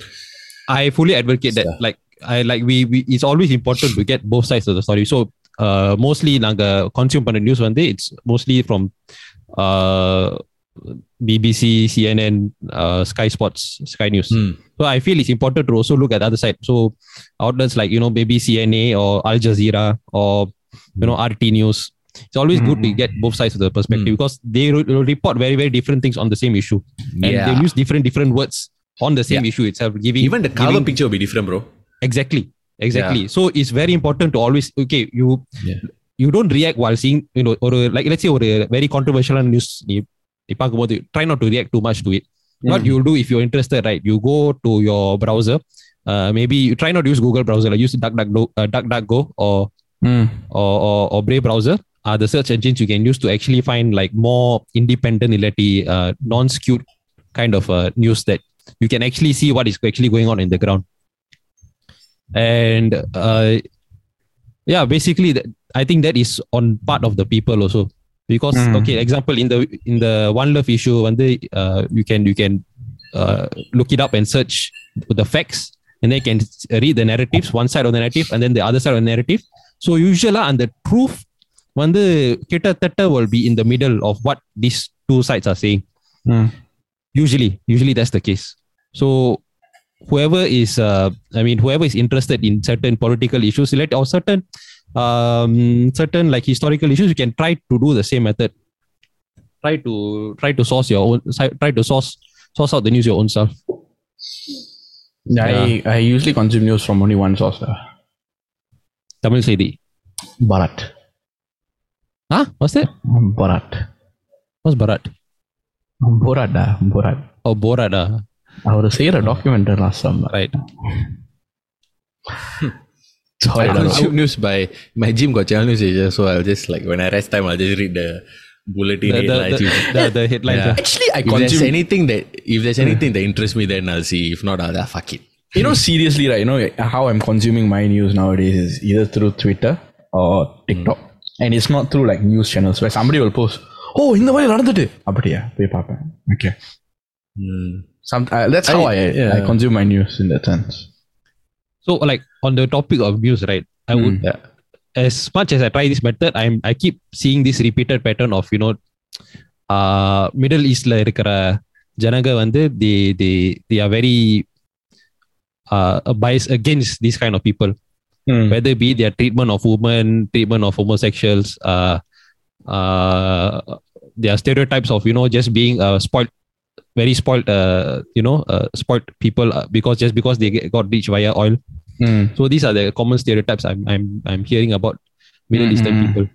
I fully advocate that. Like I like we, we it's always important to get both sides of the story. So uh mostly நாங்க consume பண்ண news வந்து it's mostly from uh BBC, CNN, uh, Sky Sports, Sky News. Hmm. So I feel it's important to also look at the other side. So outlets like you know maybe CNA or Al Jazeera or you know RT News. it's always good to Mm. get both sides of the perspective because they will will report very very different things on the same issue and Yeah. they use different different words on the same Yeah. issue itself giving Even the cover giving- picture will be different, bro. Exactly. Exactly. Yeah. So it's very important to always okay, you yeah. you don't react while seeing, you know, or like let's say or a very controversial news try not to react too much to it. Mm. What you'll do if you're interested, right? You go to your browser. Uh, maybe you try not to use Google browser, like use DuckDuckGo, uh, DuckDuckGo or, mm. or, or or Brave browser are the search engines you can use to actually find like more independent, uh, non-skewed kind of uh, news that you can actually see what is actually going on in the ground And uh, yeah, basically, that, I think that is on part of the people also because Mm. okay, example in the in the one love issue, when they uh, you can you can uh, look it up and search the facts, and they can read the narratives, one side of the narrative, and then the other side of the narrative. So யூஸ்வலாக அந்த ட்ரூஃப் வந்து கிட்டத்தட்ட will be in the middle of what these two sides are saying. Mm. Usually, usually that's the case. So whoever is, uh, I mean, whoever is interested in certain political issues, let or certain, um, certain like historical issues, you can try to do the same method. Try to try to source your own, try to source source out the news your own self. I, I usually consume news from only one source. Uh, Tamil Seidi. Bharat. Huh? What's that? Bharat. What's Bharat? Borat. Uh, Borat. Oh, Borat. Uh, அவர் செய்யற document last summer right. Sorry I consume news by my gym got channel news asia, so I'll just like when I rest time, I'll just read the bulletin The, the, headlines. the, the, the headlines. Yeah. uh, actually I if there's consume anything that if there's anything that interests me, then I'll see. If not, I'll ah, fuck it. you know seriously right you know how i'm consuming my news nowadays is either through twitter or tiktok and it's not through like news channels where somebody will post oh இந்த மாதிரி நடந்துட்டு அப்படியா போய் பார்ப்பேன் okay Hmm. some uh, that's how I, I- yeah. I consume my news in that sense So, like on the topic of news, right? I would, Mm. as much as I try this method, I'm I keep seeing this repeated pattern of you know, uh, Middle Eastல இருக்கிற ஜனங்க வந்து they they they are very uh biased against these kind of people, Mm. whether it be their treatment of women, treatment of homosexuals, uh, uh, their stereotypes very spoiled, uh, you know, uh, spoiled people uh, because just because they get, got rich via oil. Mm. So these are the common stereotypes I'm I'm I'm hearing about Middle Eastern Mhm. people.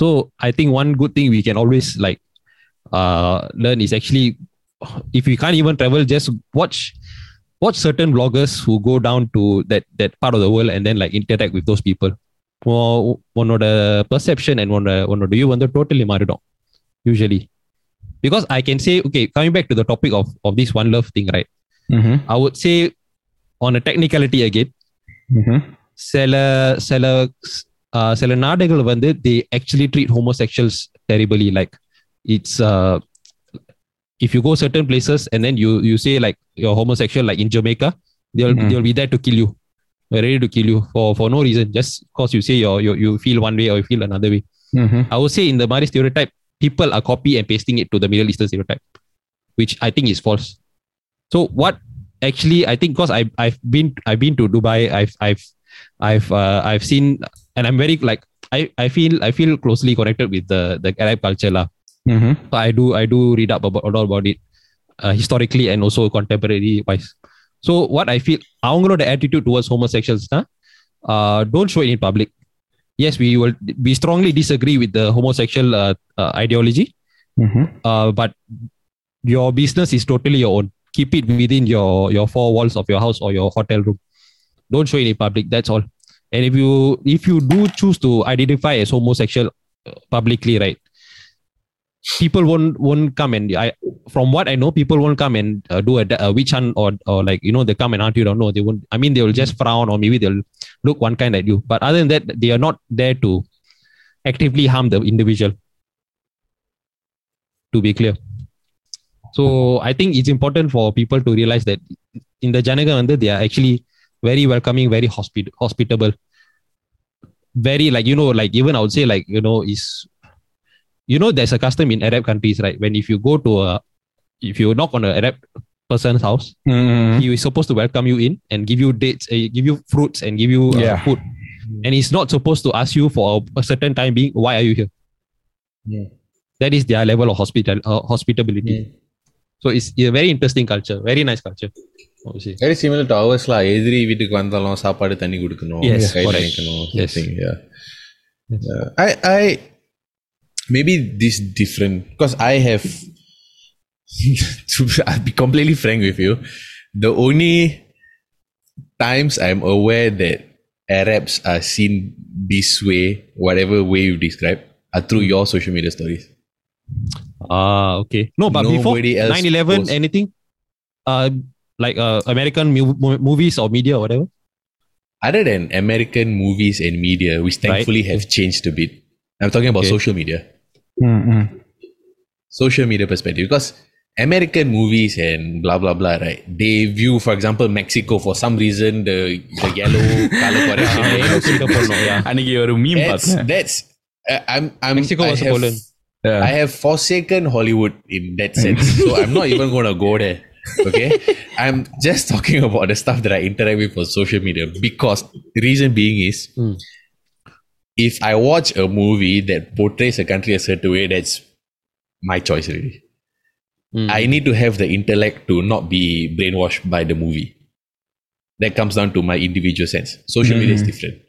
So I think one good thing we can always like uh learn is actually if you can't even travel, just watch watch certain bloggers who go down to that that part of the world and then like interact with those people. உன்- உன்னோட perception and உன்னோட உன்னோட view வந்து totally மாறிடும் usually because I can say okay coming back to the topic of of this one love thing right Mhm. I would say on a technicality again Mhm. சில சில uh, சில நாடுகள் வந்து they actually treat homosexuals terribly like it's uh, if you go certain places and then you you say like you're homosexual like in Jamaica they'll Mhm. they'll be there to kill you they're ready to kill you for for no reason just because you say you're, you you feel one way or you feel another way Mhm. I would say in the Mari stereotype people are copy and pasting it to the Middle Eastern stereotype which I think is false so what actually I think because I I've been I've been to Dubai I've I've I've uh, I've seen and I'm very like I, I feel I feel closely connected with the the Arab culture lah. Mhm. So I do I do read up about a lot about it uh, historically and also contemporary wise. So what I feel அவங்களோட attitude towards homosexuals na, uh, don't show it in public. Yes, we will we strongly disagree with the homosexual uh, uh, ideology, Mhm. uh, but your business is totally your own. Keep it within your your four walls of your house or your hotel room. Don't show it in public. That's all. And if you if you do choose to identify as homosexual uh, publicly, right? People won't won't come and I from what I know, people won't come and uh, do a, a witch hunt or or like you know they come and hunt you down. No, they won't. I mean, they will just frown or maybe they'll look one kind at you. But other than that, they are not there to actively harm the individual. To be clear. So I think it's important for people to realize that in the Janaga they are actually very welcoming, very hospit- hospitable. Very like, you know, like even I would say like, you know, is you know, there's a custom in Arab countries, right? When if you go to a if you knock on an Arab person's house, Mhm. he is supposed to welcome you in and give you dates, uh, give you fruits and give you uh, Yeah. food. and he's not supposed to ask you for a, a certain time being why are you here Yeah. that is their level of hospital uh, hospitability so it's a very interesting culture very nice culture obviously Very similar to ours lah. எதிரி வீட்டுக்கு வந்தாலும் சாப்பாடு தண்ணி கொடுக்கணும் Yes, கையில correct. நிக்கணும், Yes. something, yeah. Yeah. I I maybe this different because I have [LAUGHS] to I'll be completely frank with you. The only times I'm aware that Arabs are seen this way, whatever way you describe, are through your social media stories. ah okay no but before Nobody else 9-11 anything uh like uh, american mu- movies or media or whatever Other than American movies and media, which thankfully have changed a bit, I'm talking about Okay. social media. Mm-mm. social media perspective because American movies and blah blah blah, right? They view, for example, Mexico for some reason the the yellow [LAUGHS] color correction. Ah, yellow Singapore, no, yeah. அன்னைக்கு ஒரு meme that's பார்த்தேன் that's uh, I'm I'm Mexico I was a have, Poland. Yeah. I have forsaken Hollywood in that sense, so I'm not even going to go there. Okay, I'm just talking about the stuff that I interact with on social media because the reason being is Hmm. if I watch a movie that portrays a country a certain way, that's my choice really. Mm. I need to have the intellect to not be brainwashed by the movie. That comes down to my individual sense. Social media is different.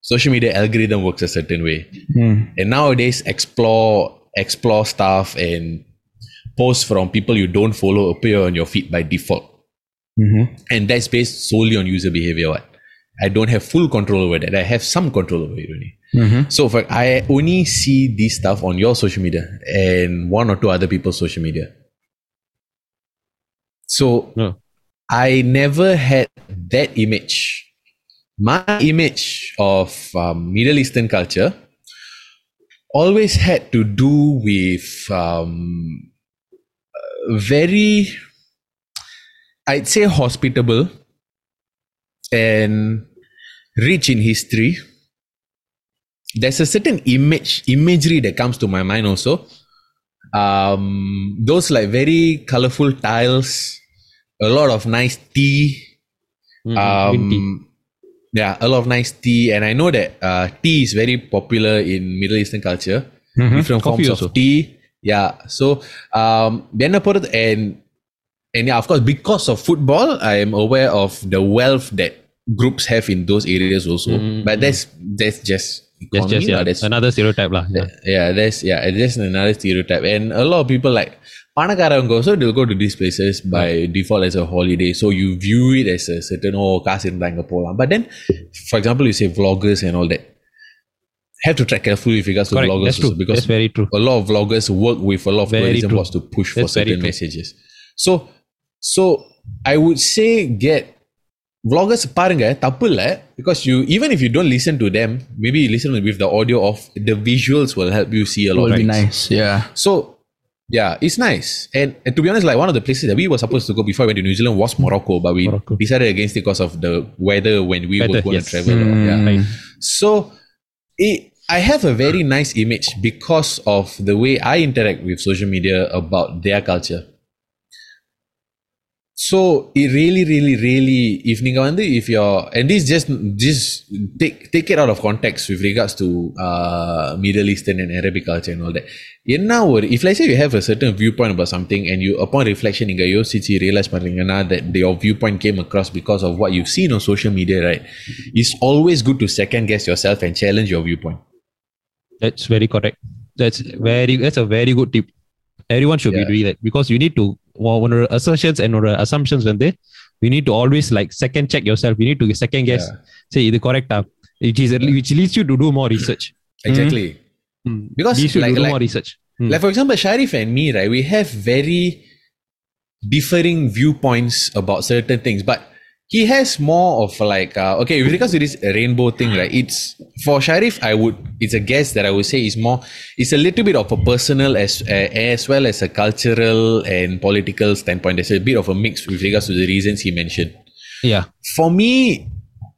Social media algorithm works a certain way. Mm. And nowadays explore explore stuff and posts from people you don't follow appear on your feed by default. Mhm. And that's based solely on user behavior. What? I don't have full control over that. I have some control over it only. Mhm. So for, I only see this stuff on your social media and one or two other people's social media. So No. I never had that image. My image of um, Middle Eastern culture always had to do with um, very, I'd say, hospitable and rich in history. There's a certain image, imagery that comes to my mind also. Um, those like very colorful tiles, a lot of nice tea, Mhm. Green tea. um, yeah, a lot of nice tea, and I know that uh, tea is very popular in Middle Eastern culture. Different Coffee forms also. of tea. Yeah, so um, என்ன பொறுத்த- and and yeah, of course, because of football, I am aware of the wealth that groups have in those areas also. Mm. But that's that's just That's economy just yeah, lah, that's another stereotype lah. Yeah. yeah, that's yeah, that's another stereotype. And a lot of people like பணக்காரங்க so they'll go to these places by default as a holiday. So you view it as a certain oh காசு இருந்தா இங்க போலாம். But then, for example, you say vloggers and all that. Have to track carefully with regards to Correct. vloggers That's true. also, because That's very true. a lot of vloggers work with a lot of Very tourism true. boards to push for That's very certain true. messages. So, so I would say get vloggers பாருங்க தப்பு இல்ல because you even if you don't listen to them maybe you listen with the audio off the visuals will help you see a lot Will of be things. nice. Yeah. so yeah it's nice and, and to be honest like one of the places that we were supposed to go before I went to New Zealand was Morocco but we Morocco. decided against it because of the weather when we were Weather, going yes. to travel yeah Mm. so it, I have a very nice image because of the way I interact with social media about their culture. So it really, really, really, if நீங்க வந்து if you're and this just just take take it out of context with regards to uh, Middle Eastern and Arabic culture and all that. என்ன ஒரு if let's say you have a certain viewpoint about something and you upon reflection நீங்க யோசிச்சு realize பண்றீங்கன்னா that your viewpoint came across because of what you've seen on social media, right? It's always good to second guess yourself and challenge your viewpoint. That's very correct. That's very that's a very good tip. Everyone should Yeah. be doing that because you need to one one of the assertions and ஒரு assumptions வந்து you need to always like second check yourself. You need to second guess. Say இது correct ah. Which is which leads you to do more research. Exactly. Mm. Because leads you like- to do like- more research. Mm. Like for example, Sharif and me, right? We have very differing viewpoints about certain things, but he has more of like uh, okay with regards to this rainbow thing, right? It's for Sharif, I would it's a guess that I would say is more it's a little bit of a personal as uh, as well as a cultural and political standpoint. There's a bit of a mix with regards to the reasons he mentioned. yeah. For me,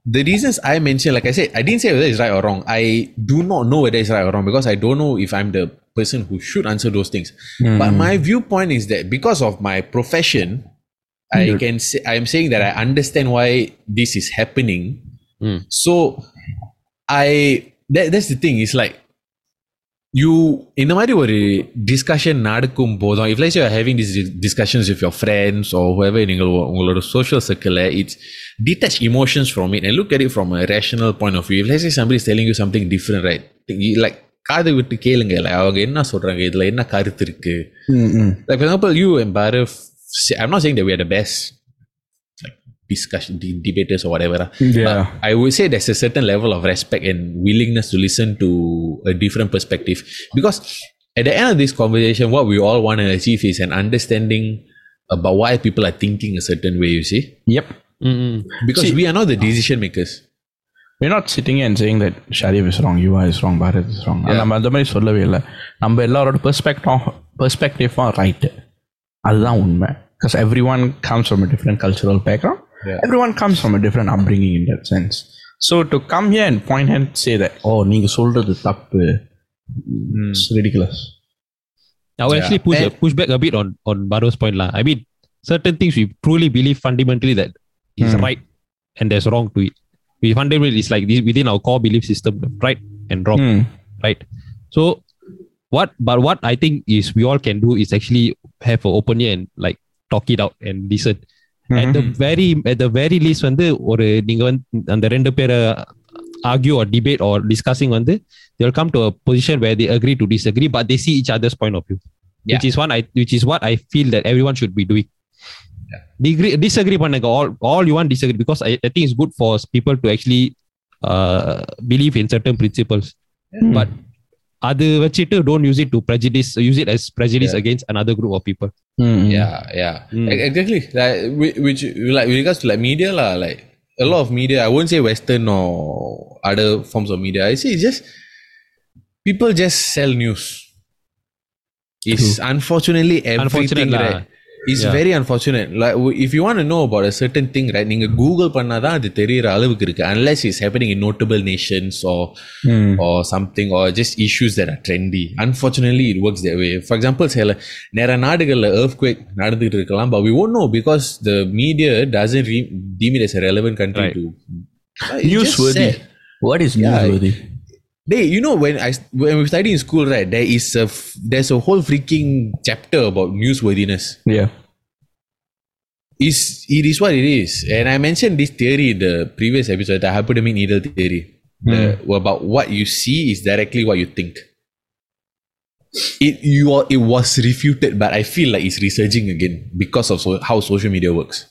the reasons I mentioned, like I said, I didn't say whether it's right or wrong. I do not know whether it's right or wrong because I don't know if I'm the person who should answer those things. But my viewpoint is that because of my profession, I can say I'm saying that I understand why this is happening. Mm. So I that, that's the thing. It's like you இந்த மாதிரி ஒரு discussion நடக்கும் போதும் if let's say you're having these discussions with your friends or whoever நீங்கள் உ- உங்களோட social circle it's detach emotions from it and look at it from a rational point of view if let's say somebody is telling you something different right you, like காது விட்டு கேளுங்க like, அவங்க என்ன சொல்றாங்க இதுல என்ன கருத்து இருக்கு like for example you and Bharat say- I'm not saying that we are the best like discussion de- debaters or whatever ah. Yeah. I would say there's a certain level of respect and willingness to listen to a different perspective. Because at the end of this conversation, what we all want to achieve is an understanding about why people are thinking a certain way, you see. Yep. Mm-mm. Because we are not the decision makers. we're not sitting here and saying that Sharif is wrong Yuva is wrong Bharat is wrong நம்ம அந்த மாதிரி சொல்லவே இல்லை நம்ம எல்லாரோட பெர்ஸ்பெக்டும் பெர்ஸ்பெக்டிவும் right அதுதான் உண்மை because everyone comes from a different cultural background everyone comes from a different upbringing in that sense so to come here and point and say that oh நீங்கள் சொல்கிறது தப்பு ridiculous I will actually push And- push back a bit on on Baro's point lah. I mean, certain things we truly believe fundamentally that is Hmm. right and there's wrong to it. We fundamentally it's like this within our core belief system, right and wrong, right? So what but what I think is we all can do is actually have an open ear and like talk it out and listen. At the very at the very least வந்து ஒரு நீங்க வந்து அந்த ரெண்டு பேரை argue or debate or discussing வந்து they'll come to a position where they agree to disagree but they see each other's point of view which is one I which is what I feel that everyone should be doing Degree, disagree பண்ணுங்க all all you want disagree because I, I think it's good for people to actually uh, believe in certain principles but அது வச்சுட்டு don't use it to prejudice use it as prejudice against another group of people Yeah, yeah. Mm. E- Exactly. Like, whi- which, like, with regards to like media, lah, like, a lot of media, I won't say Western or other forms of media. I say it's just people just sell news. It's unfortunately everything, Unfortunate lah. right? It's it's very unfortunate if you want know about certain thing right நீங்கள் Google பண்ணால் தான் அது தெரியிற அளவுக்கு இருக்கு. Unless is happening in notable nations or something or just issues there are trendy unfortunately it works the way for example சில நிறைய நாடுகளில் ஏர்த் குவேக் நடந்துகிட்டு இருக்கலாம் but we won't know because the media doesn't re deem it is relevant country to news what is news They, you know, when I when we study in school, right, There is a there's a whole freaking chapter about newsworthiness. Yeah. Is it is what it is, and I mentioned this theory in the previous episode, the hypodermic needle theory, the- about what you see is directly what you think. It you are, it was refuted, but I feel like it's resurging again because of so, how social media works.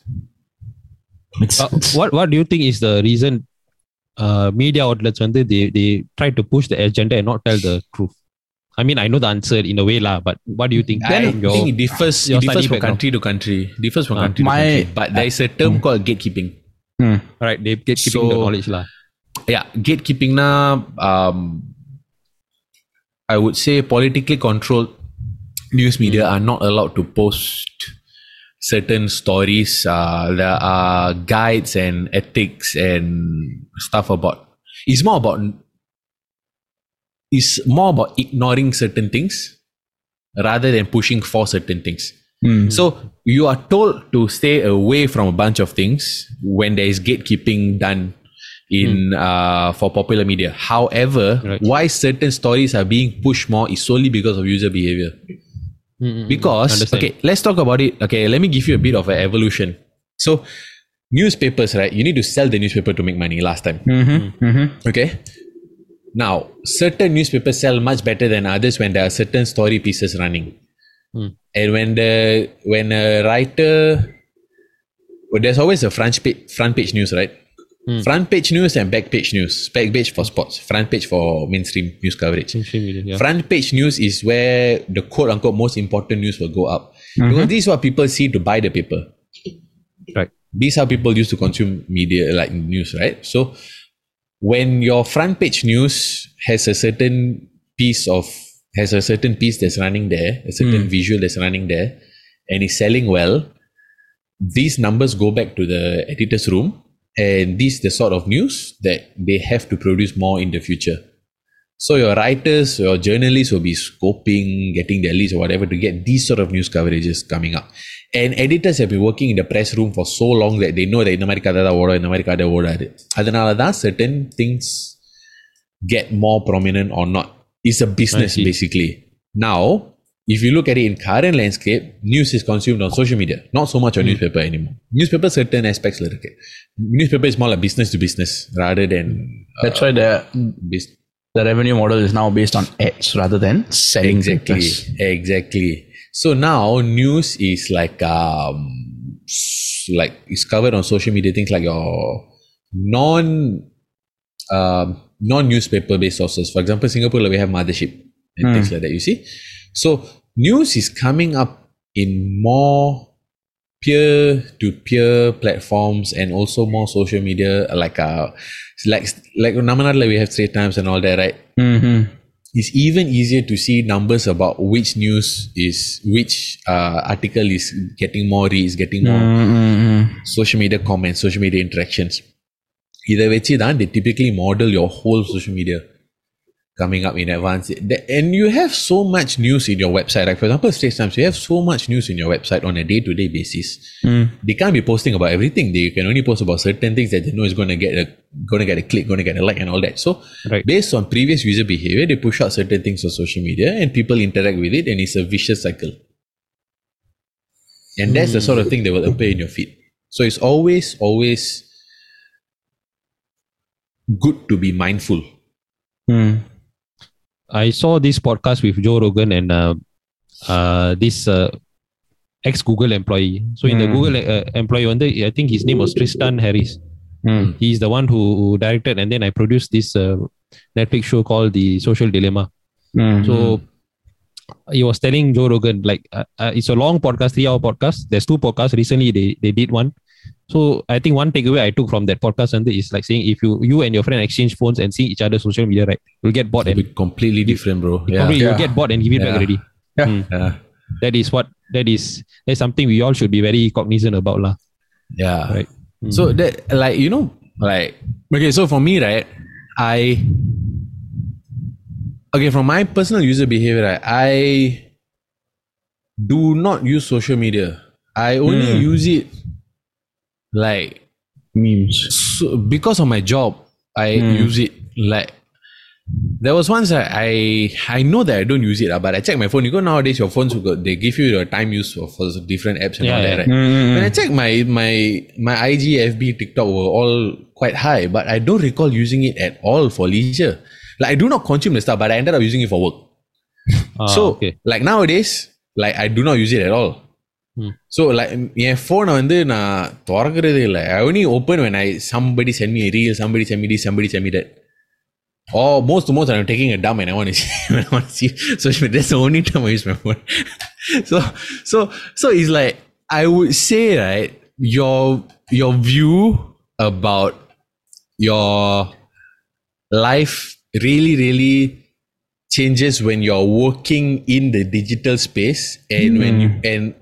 Uh, what what do you think is the reason uh, media outlets when they, they try to push the agenda and not tell the truth? I mean, I know the answer in a way, lah. But what do you think? I from your- think it differs. your It differs study from background. country to country. Differs from Ah, country my- to country. But there is a term called gatekeeping. right, they get keeping the So- knowledge, lah. yeah gatekeeping na um i would say politically controlled news media are not allowed to post certain stories uh, there are guides and ethics and stuff about it's more about it's more about ignoring certain things rather than pushing for certain things so you are told to stay away from a bunch of things when there is gatekeeping done in uh, for popular media. However, Right. why certain stories are being pushed more is solely because of user behavior. Mm-mm. Because Understand. okay, let's talk about it. Okay, let me give you a bit of an evolution. So, newspapers, right? You need to sell the newspaper to make money. Last time, mm-hmm, mm-hmm. okay. Now, certain newspapers sell much better than others when there are certain story pieces running. Hmm. And when the when a writer, well, there's always a front page front page news, right? Hmm. Front page news and back page news. Back page for sports, front page for mainstream news coverage. Mainstream media, yeah. Front page news is where the quote unquote most important news will go up. Because this is what people see to buy the paper. Right. These are people used to consume media like news, right? So when your front page news has a certain piece of has a certain piece that's running there, a certain visual that's running there, and is selling well, these numbers go back to the editor's room, and this is the sort of news that they have to produce more in the future. So your writers, your journalists will be scoping, getting their leads or whatever to get these sort of news coverages coming up. And editors have been working in the press room for so long that they know that இந்த மாதிரி கதை தான் ஓடும் இந்த மாதிரி கதை ஓடாது அதனால தான் certain things get more prominent or not. It's a business see. basically. Now, if you look at it in current landscape, news is consumed on social media, not so much on newspaper anymore. Newspaper certain aspects like Newspaper is more like business to business rather than uh, That's why the the revenue model is now based on ads rather than selling exactly. exactly. So now news is like um like it's covered on social media things like your non um non newspaper based sources. For example singapore we have mothership and things like that you see so news is coming up in more peer to peer platforms and also more social media like uh like like Namanadla we have Straits Times and all that right Mm-hmm. it's even easier to see numbers about which news is which uh, article is getting more reads getting more Mm-hmm. social media comments social media interactions இதை வச்சு தான் they typically model your whole social media coming up in advance. And you have so much news in your website like for example Straits Times you have so much news in your website on a day-to-day basis. Mm. they can't be posting about everything. They can only post about certain things that they know is going to get a going to get a click going to get a like and all that. So Right. based on previous user behavior they push out certain things on social media and people interact with it and it's a vicious cycle. And that's the sort of thing that will appear in your feed. So it's always always good to be mindful. Mm. I saw this podcast with Joe Rogan and uh, uh, this uh, ex Google employee. So in the Mm. Google uh, employee, one day, I think his name was Tristan Harris. Mm. He's the one who, directed, and then I produced this uh, Netflix show called The Social Dilemma. Mm. So he was telling Joe Rogan like uh, uh, it's a long podcast, three hour podcast. There's two podcasts. Recently they they did one. So I think one takeaway I took from that podcast and is like saying if you you and your friend exchange phones and see each other social media, right, you'll get bored It'll and be completely different bro yeah probably you'll get bored and give it back Yeah. already. Yeah. Mm. yeah That is what that is that's something we all should be very cognizant about, lah. yeah Right. Mm. So that like you know like okay so for me right I okay from my personal user behavior right, I do not use social media. I only Hmm. use it like memes. so because of my job. I Hmm. use it like there was once I, I I know that I don't use it, ah, but I check my phone. You go nowadays, your phones will they give you your time use for, for different apps and Yeah, all that, right? Mm. When I check my my my IG, FB, TikTok were all quite high, but I don't recall using it at all for leisure. Like I do not consume the stuff, but I ended up using it for work. Ah, so okay. like nowadays, like I do not use it at all. Hmm. So like என் ஃபோனை வந்து நான் திறக்கிறதே இல்லை I only open when I somebody send me a reel, somebody send me this, somebody send me that. Or most to most I'm taking a dump and I want to see, when I want to see social media. That's the only time I use my phone. so so so it's like I would say right your your view about your life really really changes when you're working in the digital space and when you and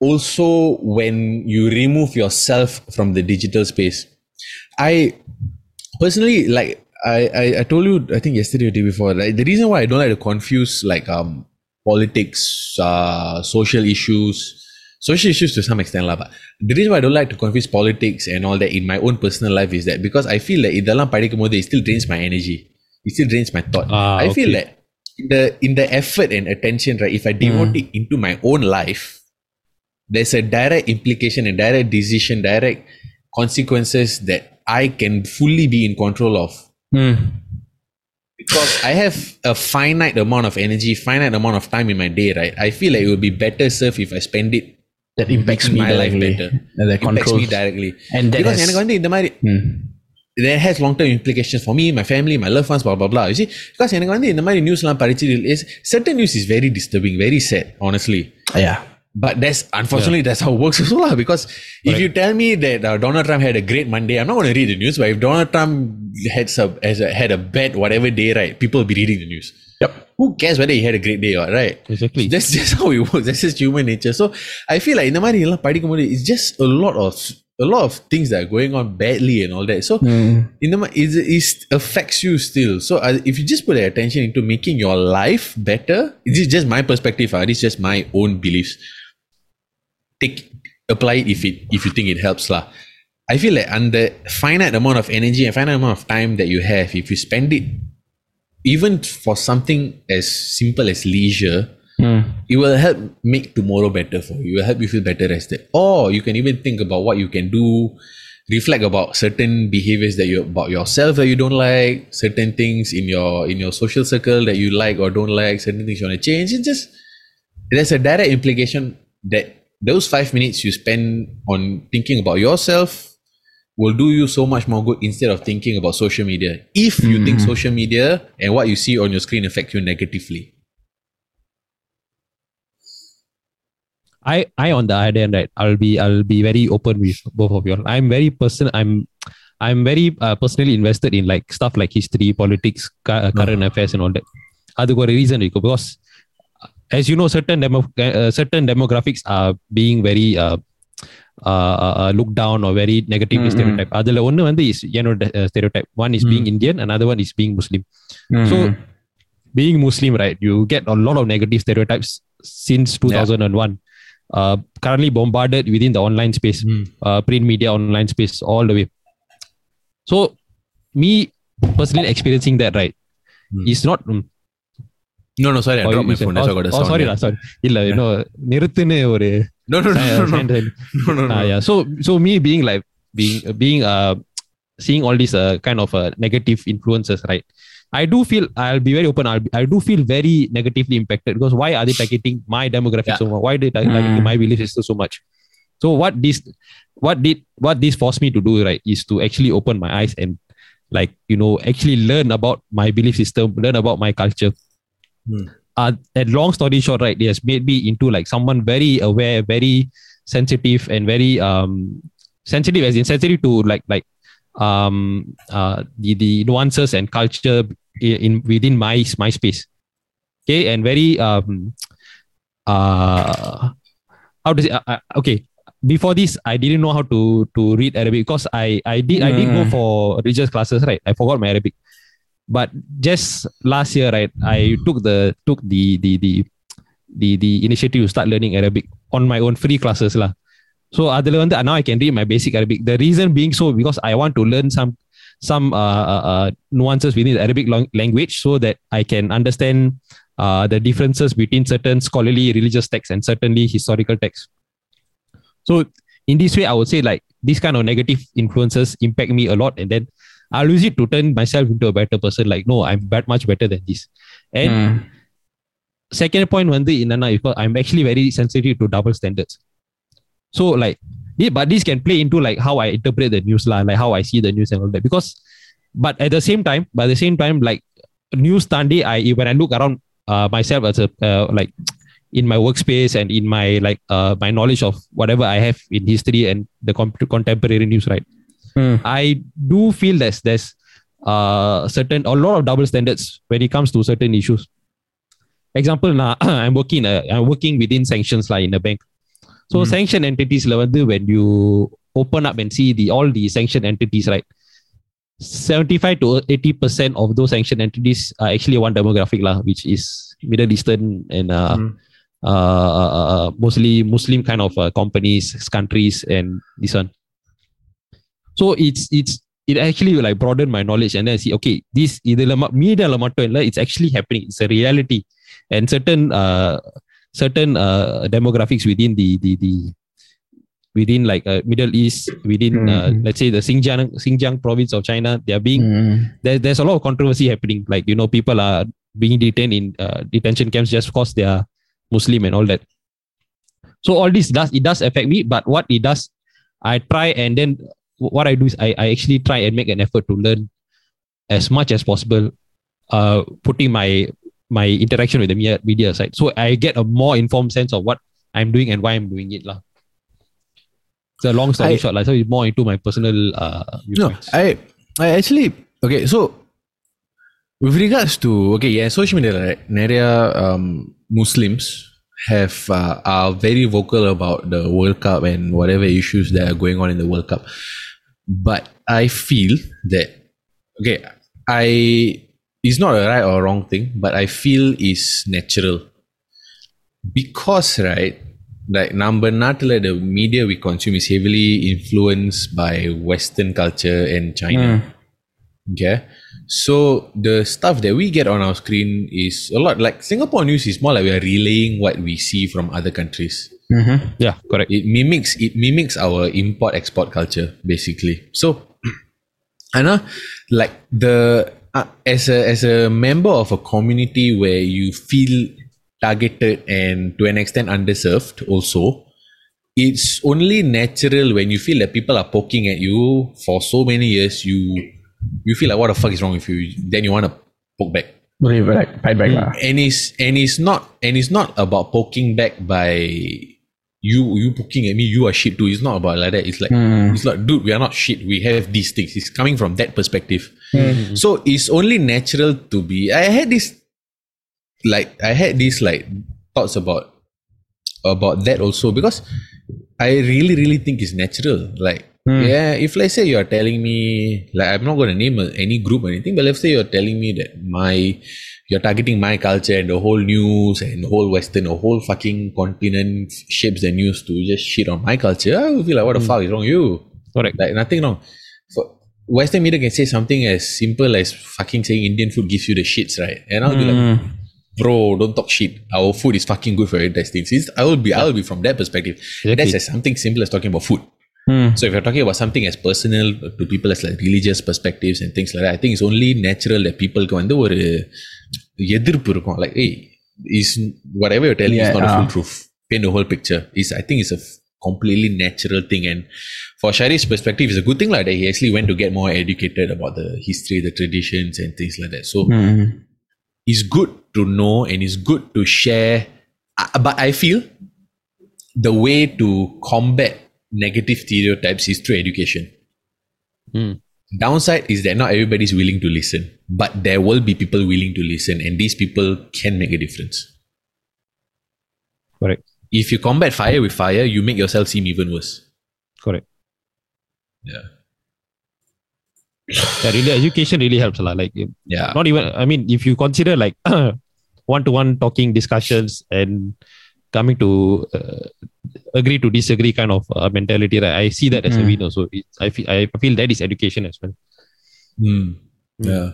also when you remove yourself from the digital space i personally like I, I i told you i think yesterday or the day before like the reason why i don't like to confuse like um politics uh social issues social issues to some extent lah, but the reason why I don't like to confuse politics and all that in my own personal life is that because I feel like இதெல்லாம் படிக்கும் போது it still drains my energy it still drains my thought Ah, I feel okay. that in the in the effort and attention right if I devote it into my own life there's a direct implication and direct decision direct consequences that I can fully be in control of Mm. because I have a finite amount of energy, finite amount of time in my day, right? I feel like it would be better served if I spend it That impacts me my life directly. better. That impacts me controls. directly. And that because has- எனக்கு வந்து இந்த மாதிரி Mm. that has long term implications for me, my family, my loved ones, blah blah blah. You see, because எனக்கு வந்து இந்த மாதிரி நியூஸ்லாம் படிச்சு is certain news is very disturbing, very sad, honestly. Yeah. But that's unfortunately that's how it works [LAUGHS] also lah. Because if you tell me that uh, Donald Trump had a great Monday, I'm not going to read the news. But if Donald Trump had some has a, had a bad whatever day, right, people will be reading the news. Yep. Who cares whether he had a great day or right? Exactly. That's [LAUGHS] just how it works. That's just human nature. So I feel like இந்த மாதிரி எல்லாம் படிக்கும்போது it's just a lot of a lot of things that are going on badly and all that. So Mm. in the it, it affects you still. So uh, if you just put attention into making your life better, this is just my perspective. Uh, this is just my own beliefs. Take apply it if it if you think it helps lah. I feel like under finite amount of energy and finite amount of time that you have, if you spend it even for something as simple as leisure, Hmm. it will help make tomorrow better for you. It will help you feel better rested. Or you can even think about what you can do, reflect about certain behaviors that you about yourself that you don't like, certain things in your in your social circle that you like or don't like, certain things you want to change. It's just there's a direct implication that those five minutes you spend on thinking about yourself will do you so much more good instead of thinking about social media. If you think social media and what you see on your screen affect you negatively. I, I on the other end, right? I'll be, I'll be very open with both of you. all. I'm very person. I'm, I'm very uh, personally invested in like stuff like history, politics, cu- uh, current affairs, and all that. அதுக்கு ஒரு reason இருக்கு because as you know certain demo uh, certain demographics are being very uh, uh, uh, looked down or very negatively Mm, mm. stereotype அதுல ஒன்னு வந்து is என்னோட uh, stereotype one is being indian another one is being muslim so being muslim right you get a lot of negative stereotypes since 2001 uh, currently bombarded within the online space uh, print media online space all the way so me personally experiencing that right Hmm. is not mm, No, no, sorry, I Oh, dropped my you said- phone. That's why I got a oh, sound. sorry, here. lah, sorry. இல்ல இன்னும் நிறுத்துன்னு ஒரு No, no, no, no, no, sign- sign- no, no, no. Ah, yeah. [LAUGHS] So so me being like being being uh seeing all these uh, kind of uh, negative influences, right? I do feel I'll be very open. I'll be, I do feel very negatively impacted because why are they targeting my demographic Yeah. so much? Why they tar- targeting Mm. my belief system so much? So what this what did what this forced me to do right is to actually open my eyes and like you know actually learn about my belief system, learn about my culture. Hmm. Uh, and long story short, right, it has made me into like someone very aware, very sensitive, and very um sensitive as in sensitive to like like um uh the the nuances and culture in, in within my my space. Okay, and very um uh how does it uh, uh, okay before this i didn't know how to to read arabic because i i did i did go Mm. for religious classes right i forgot my arabic but just last year right i took the took the the the the, the initiative to start learning arabic on my own free classes lah so அதுல வந்து now i can read my basic arabic the reason being so because i want to learn some some uh, uh, uh, nuances within the arabic lang- language so that i can understand uh, the differences between certain scholarly religious texts and certainly historical texts so in this way i would say like these kind of negative influences impact me a lot and then I'll use it to turn myself into a better person. Like, no, I'm that much better than this. And mm. second point when the Inanna because I'm actually very sensitive to double standards. So like yeah, but this can play into like how I interpret the news, lah, like how I see the news and all that. Because but at the same time, by the same time, like news Sunday, I when I look around uh, myself as a uh, like in my workspace and in my like uh, my knowledge of whatever I have in history and the comp- contemporary news, right? mm. i do feel this. there's uh, certain a lot of double standards when it comes to certain issues example now [COUGHS] i'm working uh, i'm working within sanctions like in a bank so mm. sanction entities level when you open up and see the all the sanction entities right 75 to 80 percent of those sanction entities are actually one demographic lah, which is middle eastern and uh, mm. uh, uh, mostly muslim kind of uh, companies countries and this one So it's it's it actually like broaden my knowledge and then I see okay this இதுல ம- மீடியால மட்டும் இல்ல it's actually happening it's a reality and certain uh, certain uh, demographics within the the the within like uh, Middle East within uh, Mhm. let's say the Xinjiang Xinjiang province of China they are being Hmm. there, there's a lot of controversy happening. Like, you know, people are being detained in uh, detention camps just because they are Muslim and all that. So all this does, it does affect me. But what it does, I try and then what I do is I, I actually try and make an effort to learn as much as possible, uh, putting my my interaction with the media, media side. So I get a more informed sense of what I'm doing and why I'm doing it. Lah. It's a long story I, short. Like, so it's more into my personal. Uh, no. I, I actually, okay, so with regards to, okay, yeah, social media, right? Nerea, um, Muslims have uh, are very vocal about the World Cup and whatever issues that are going on in the World Cup. But I feel that okay, I it's not a right or wrong thing, but I feel is natural. Because right, like number natal the media we consume is heavily influenced by Western culture and China. Mm. Okay. So the stuff that we get on our screen is a lot like Singapore news is more like we are relaying what we see from other countries. Mm-hmm. Yeah, correct. It mimics it mimics our import export culture basically. So [CLEARS THROAT] know like the uh, as a as a member of a community where you feel targeted and to an extent underserved also it's only natural when you feel that people are poking at you for so many years you you feel like what the fuck is wrong with you then you want to poke back like, fight back lah. and it's and it's not and it's not about poking back by you you poking at me you are shit too it's not about like that. It's like Hmm. it's like dude we are not shit. We have these things. It's coming from that perspective. So it's only natural to be i had this like i had these like thoughts about about that also because i really really think it's natural. Like yeah if let's say you're telling me like i'm not going to name any group or anything but let's say you're telling me that my you're targeting my culture and the whole news and the whole western the whole fucking continent shapes the news to just shit on my culture i will feel like what the fuck is wrong with you? Correct. like nothing wrong. For western media can say something as simple as fucking saying indian food gives you the shits right? And i'll be like Mm. bro don't talk shit. Our food is fucking good for your intestines. I will be i will be from that perspective. That's as something simple as talking about food Hmm. so if you're talking about something as personal to people as like religious perspectives and things like that, I think it's only natural that people க்கு வந்து ஒரு எதிர்ப்பு இருக்கும் like hey is whatever you're telling Yeah, is not a full ah. truth paint the whole picture is I think it's a f- completely natural thing and for Sharif's perspective it's a good thing like that he actually went to get more educated about the history the traditions and things like that so Mm. it's good to know and it's good to share. Uh, but I feel the way to combat negative stereotypes is through education. Hmm. Downside is that not everybody is willing to listen, but there will be people willing to listen, and these people can make a difference. Correct. If you combat fire with fire, you make yourself seem even worse. Correct. Yeah. Yeah, really, education really helps a lot. Like, Yeah. not even, I mean, if you consider like one to one talking discussions and coming to uh, agree to disagree kind of uh, mentality, right? I see that as a Mm. win also. It's, I, feel, I feel that is education as well. Hmm. Yeah.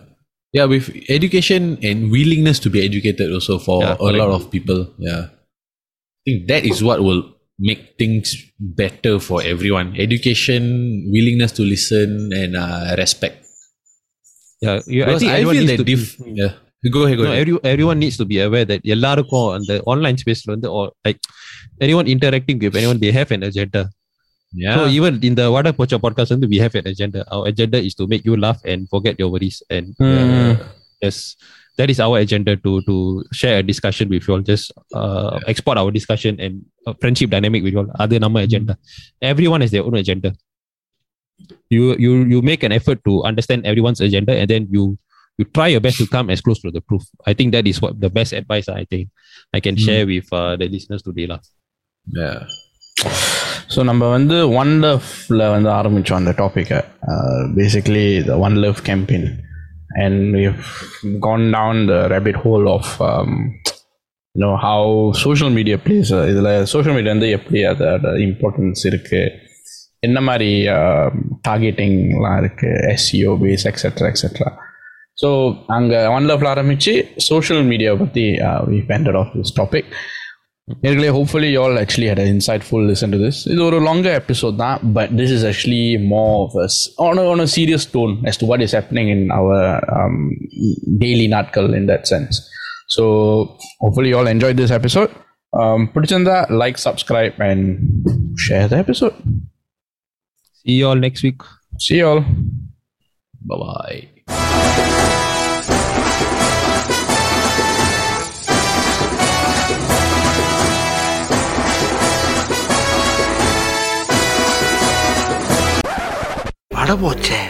Yeah, with education and willingness to be educated also for Yeah, a lot of people. Yeah. I think that is what will make things better for everyone. Education, willingness to listen, and uh, respect. Yeah, you, I think I, everyone feel needs that to diff. Yeah go ahead, go ahead. Every, everyone needs to be aware that எல்லாருக்கும் அந்த online ஸ்பேஸ்ல வந்து like anyone interacting with anyone they have an agenda yeah. So even in the Ada Pocha podcast, we have an agenda. Our agenda is to make you laugh and forget your worries. And mm. uh, hmm. yes, that is our agenda to to share a discussion with you all. Just uh, yeah. export our discussion and uh, friendship dynamic with you all. Other hmm. number agenda. Everyone has their own agenda. You you you make an effort to understand everyone's agenda, and then you you try your best to come as close to the proof i think that is what the best advice i think i can share with uh, the listeners today lah. yeah. So நம்ம வந்து one லவ்ல வந்து ஆரம்பித்தோம் அந்த டாப்பிக்கை basically the one love campaign and we've gone down the rabbit hole of um, you know how social media plays இதில் social media வந்து எப்படி அதோட இம்பார்ட்டன்ஸ் இருக்குது என்ன மாதிரி டார்கெட்டிங்லாம் இருக்குது SEO base etcetera etcetera so அங்கே ஒன் லவ்ல ஆரம்பித்து சோஷியல் மீடியாவை பற்றி வி பெண்டட் ஆஃப் திஸ் டாபிக் நேர்களே hopefully you all actually hut insightful listen to this இது ஒரு லாங்கர் எபிசோட் தான் but this is actually more of us on on a serious tone as to what is happening in our um, daily நாட்கள் in that sense so hopefully you all enjoyed this episode um, பிடிச்சிருந்தா like subscribe and share the episode see you all next week see you all Bye bye. அட போச்சே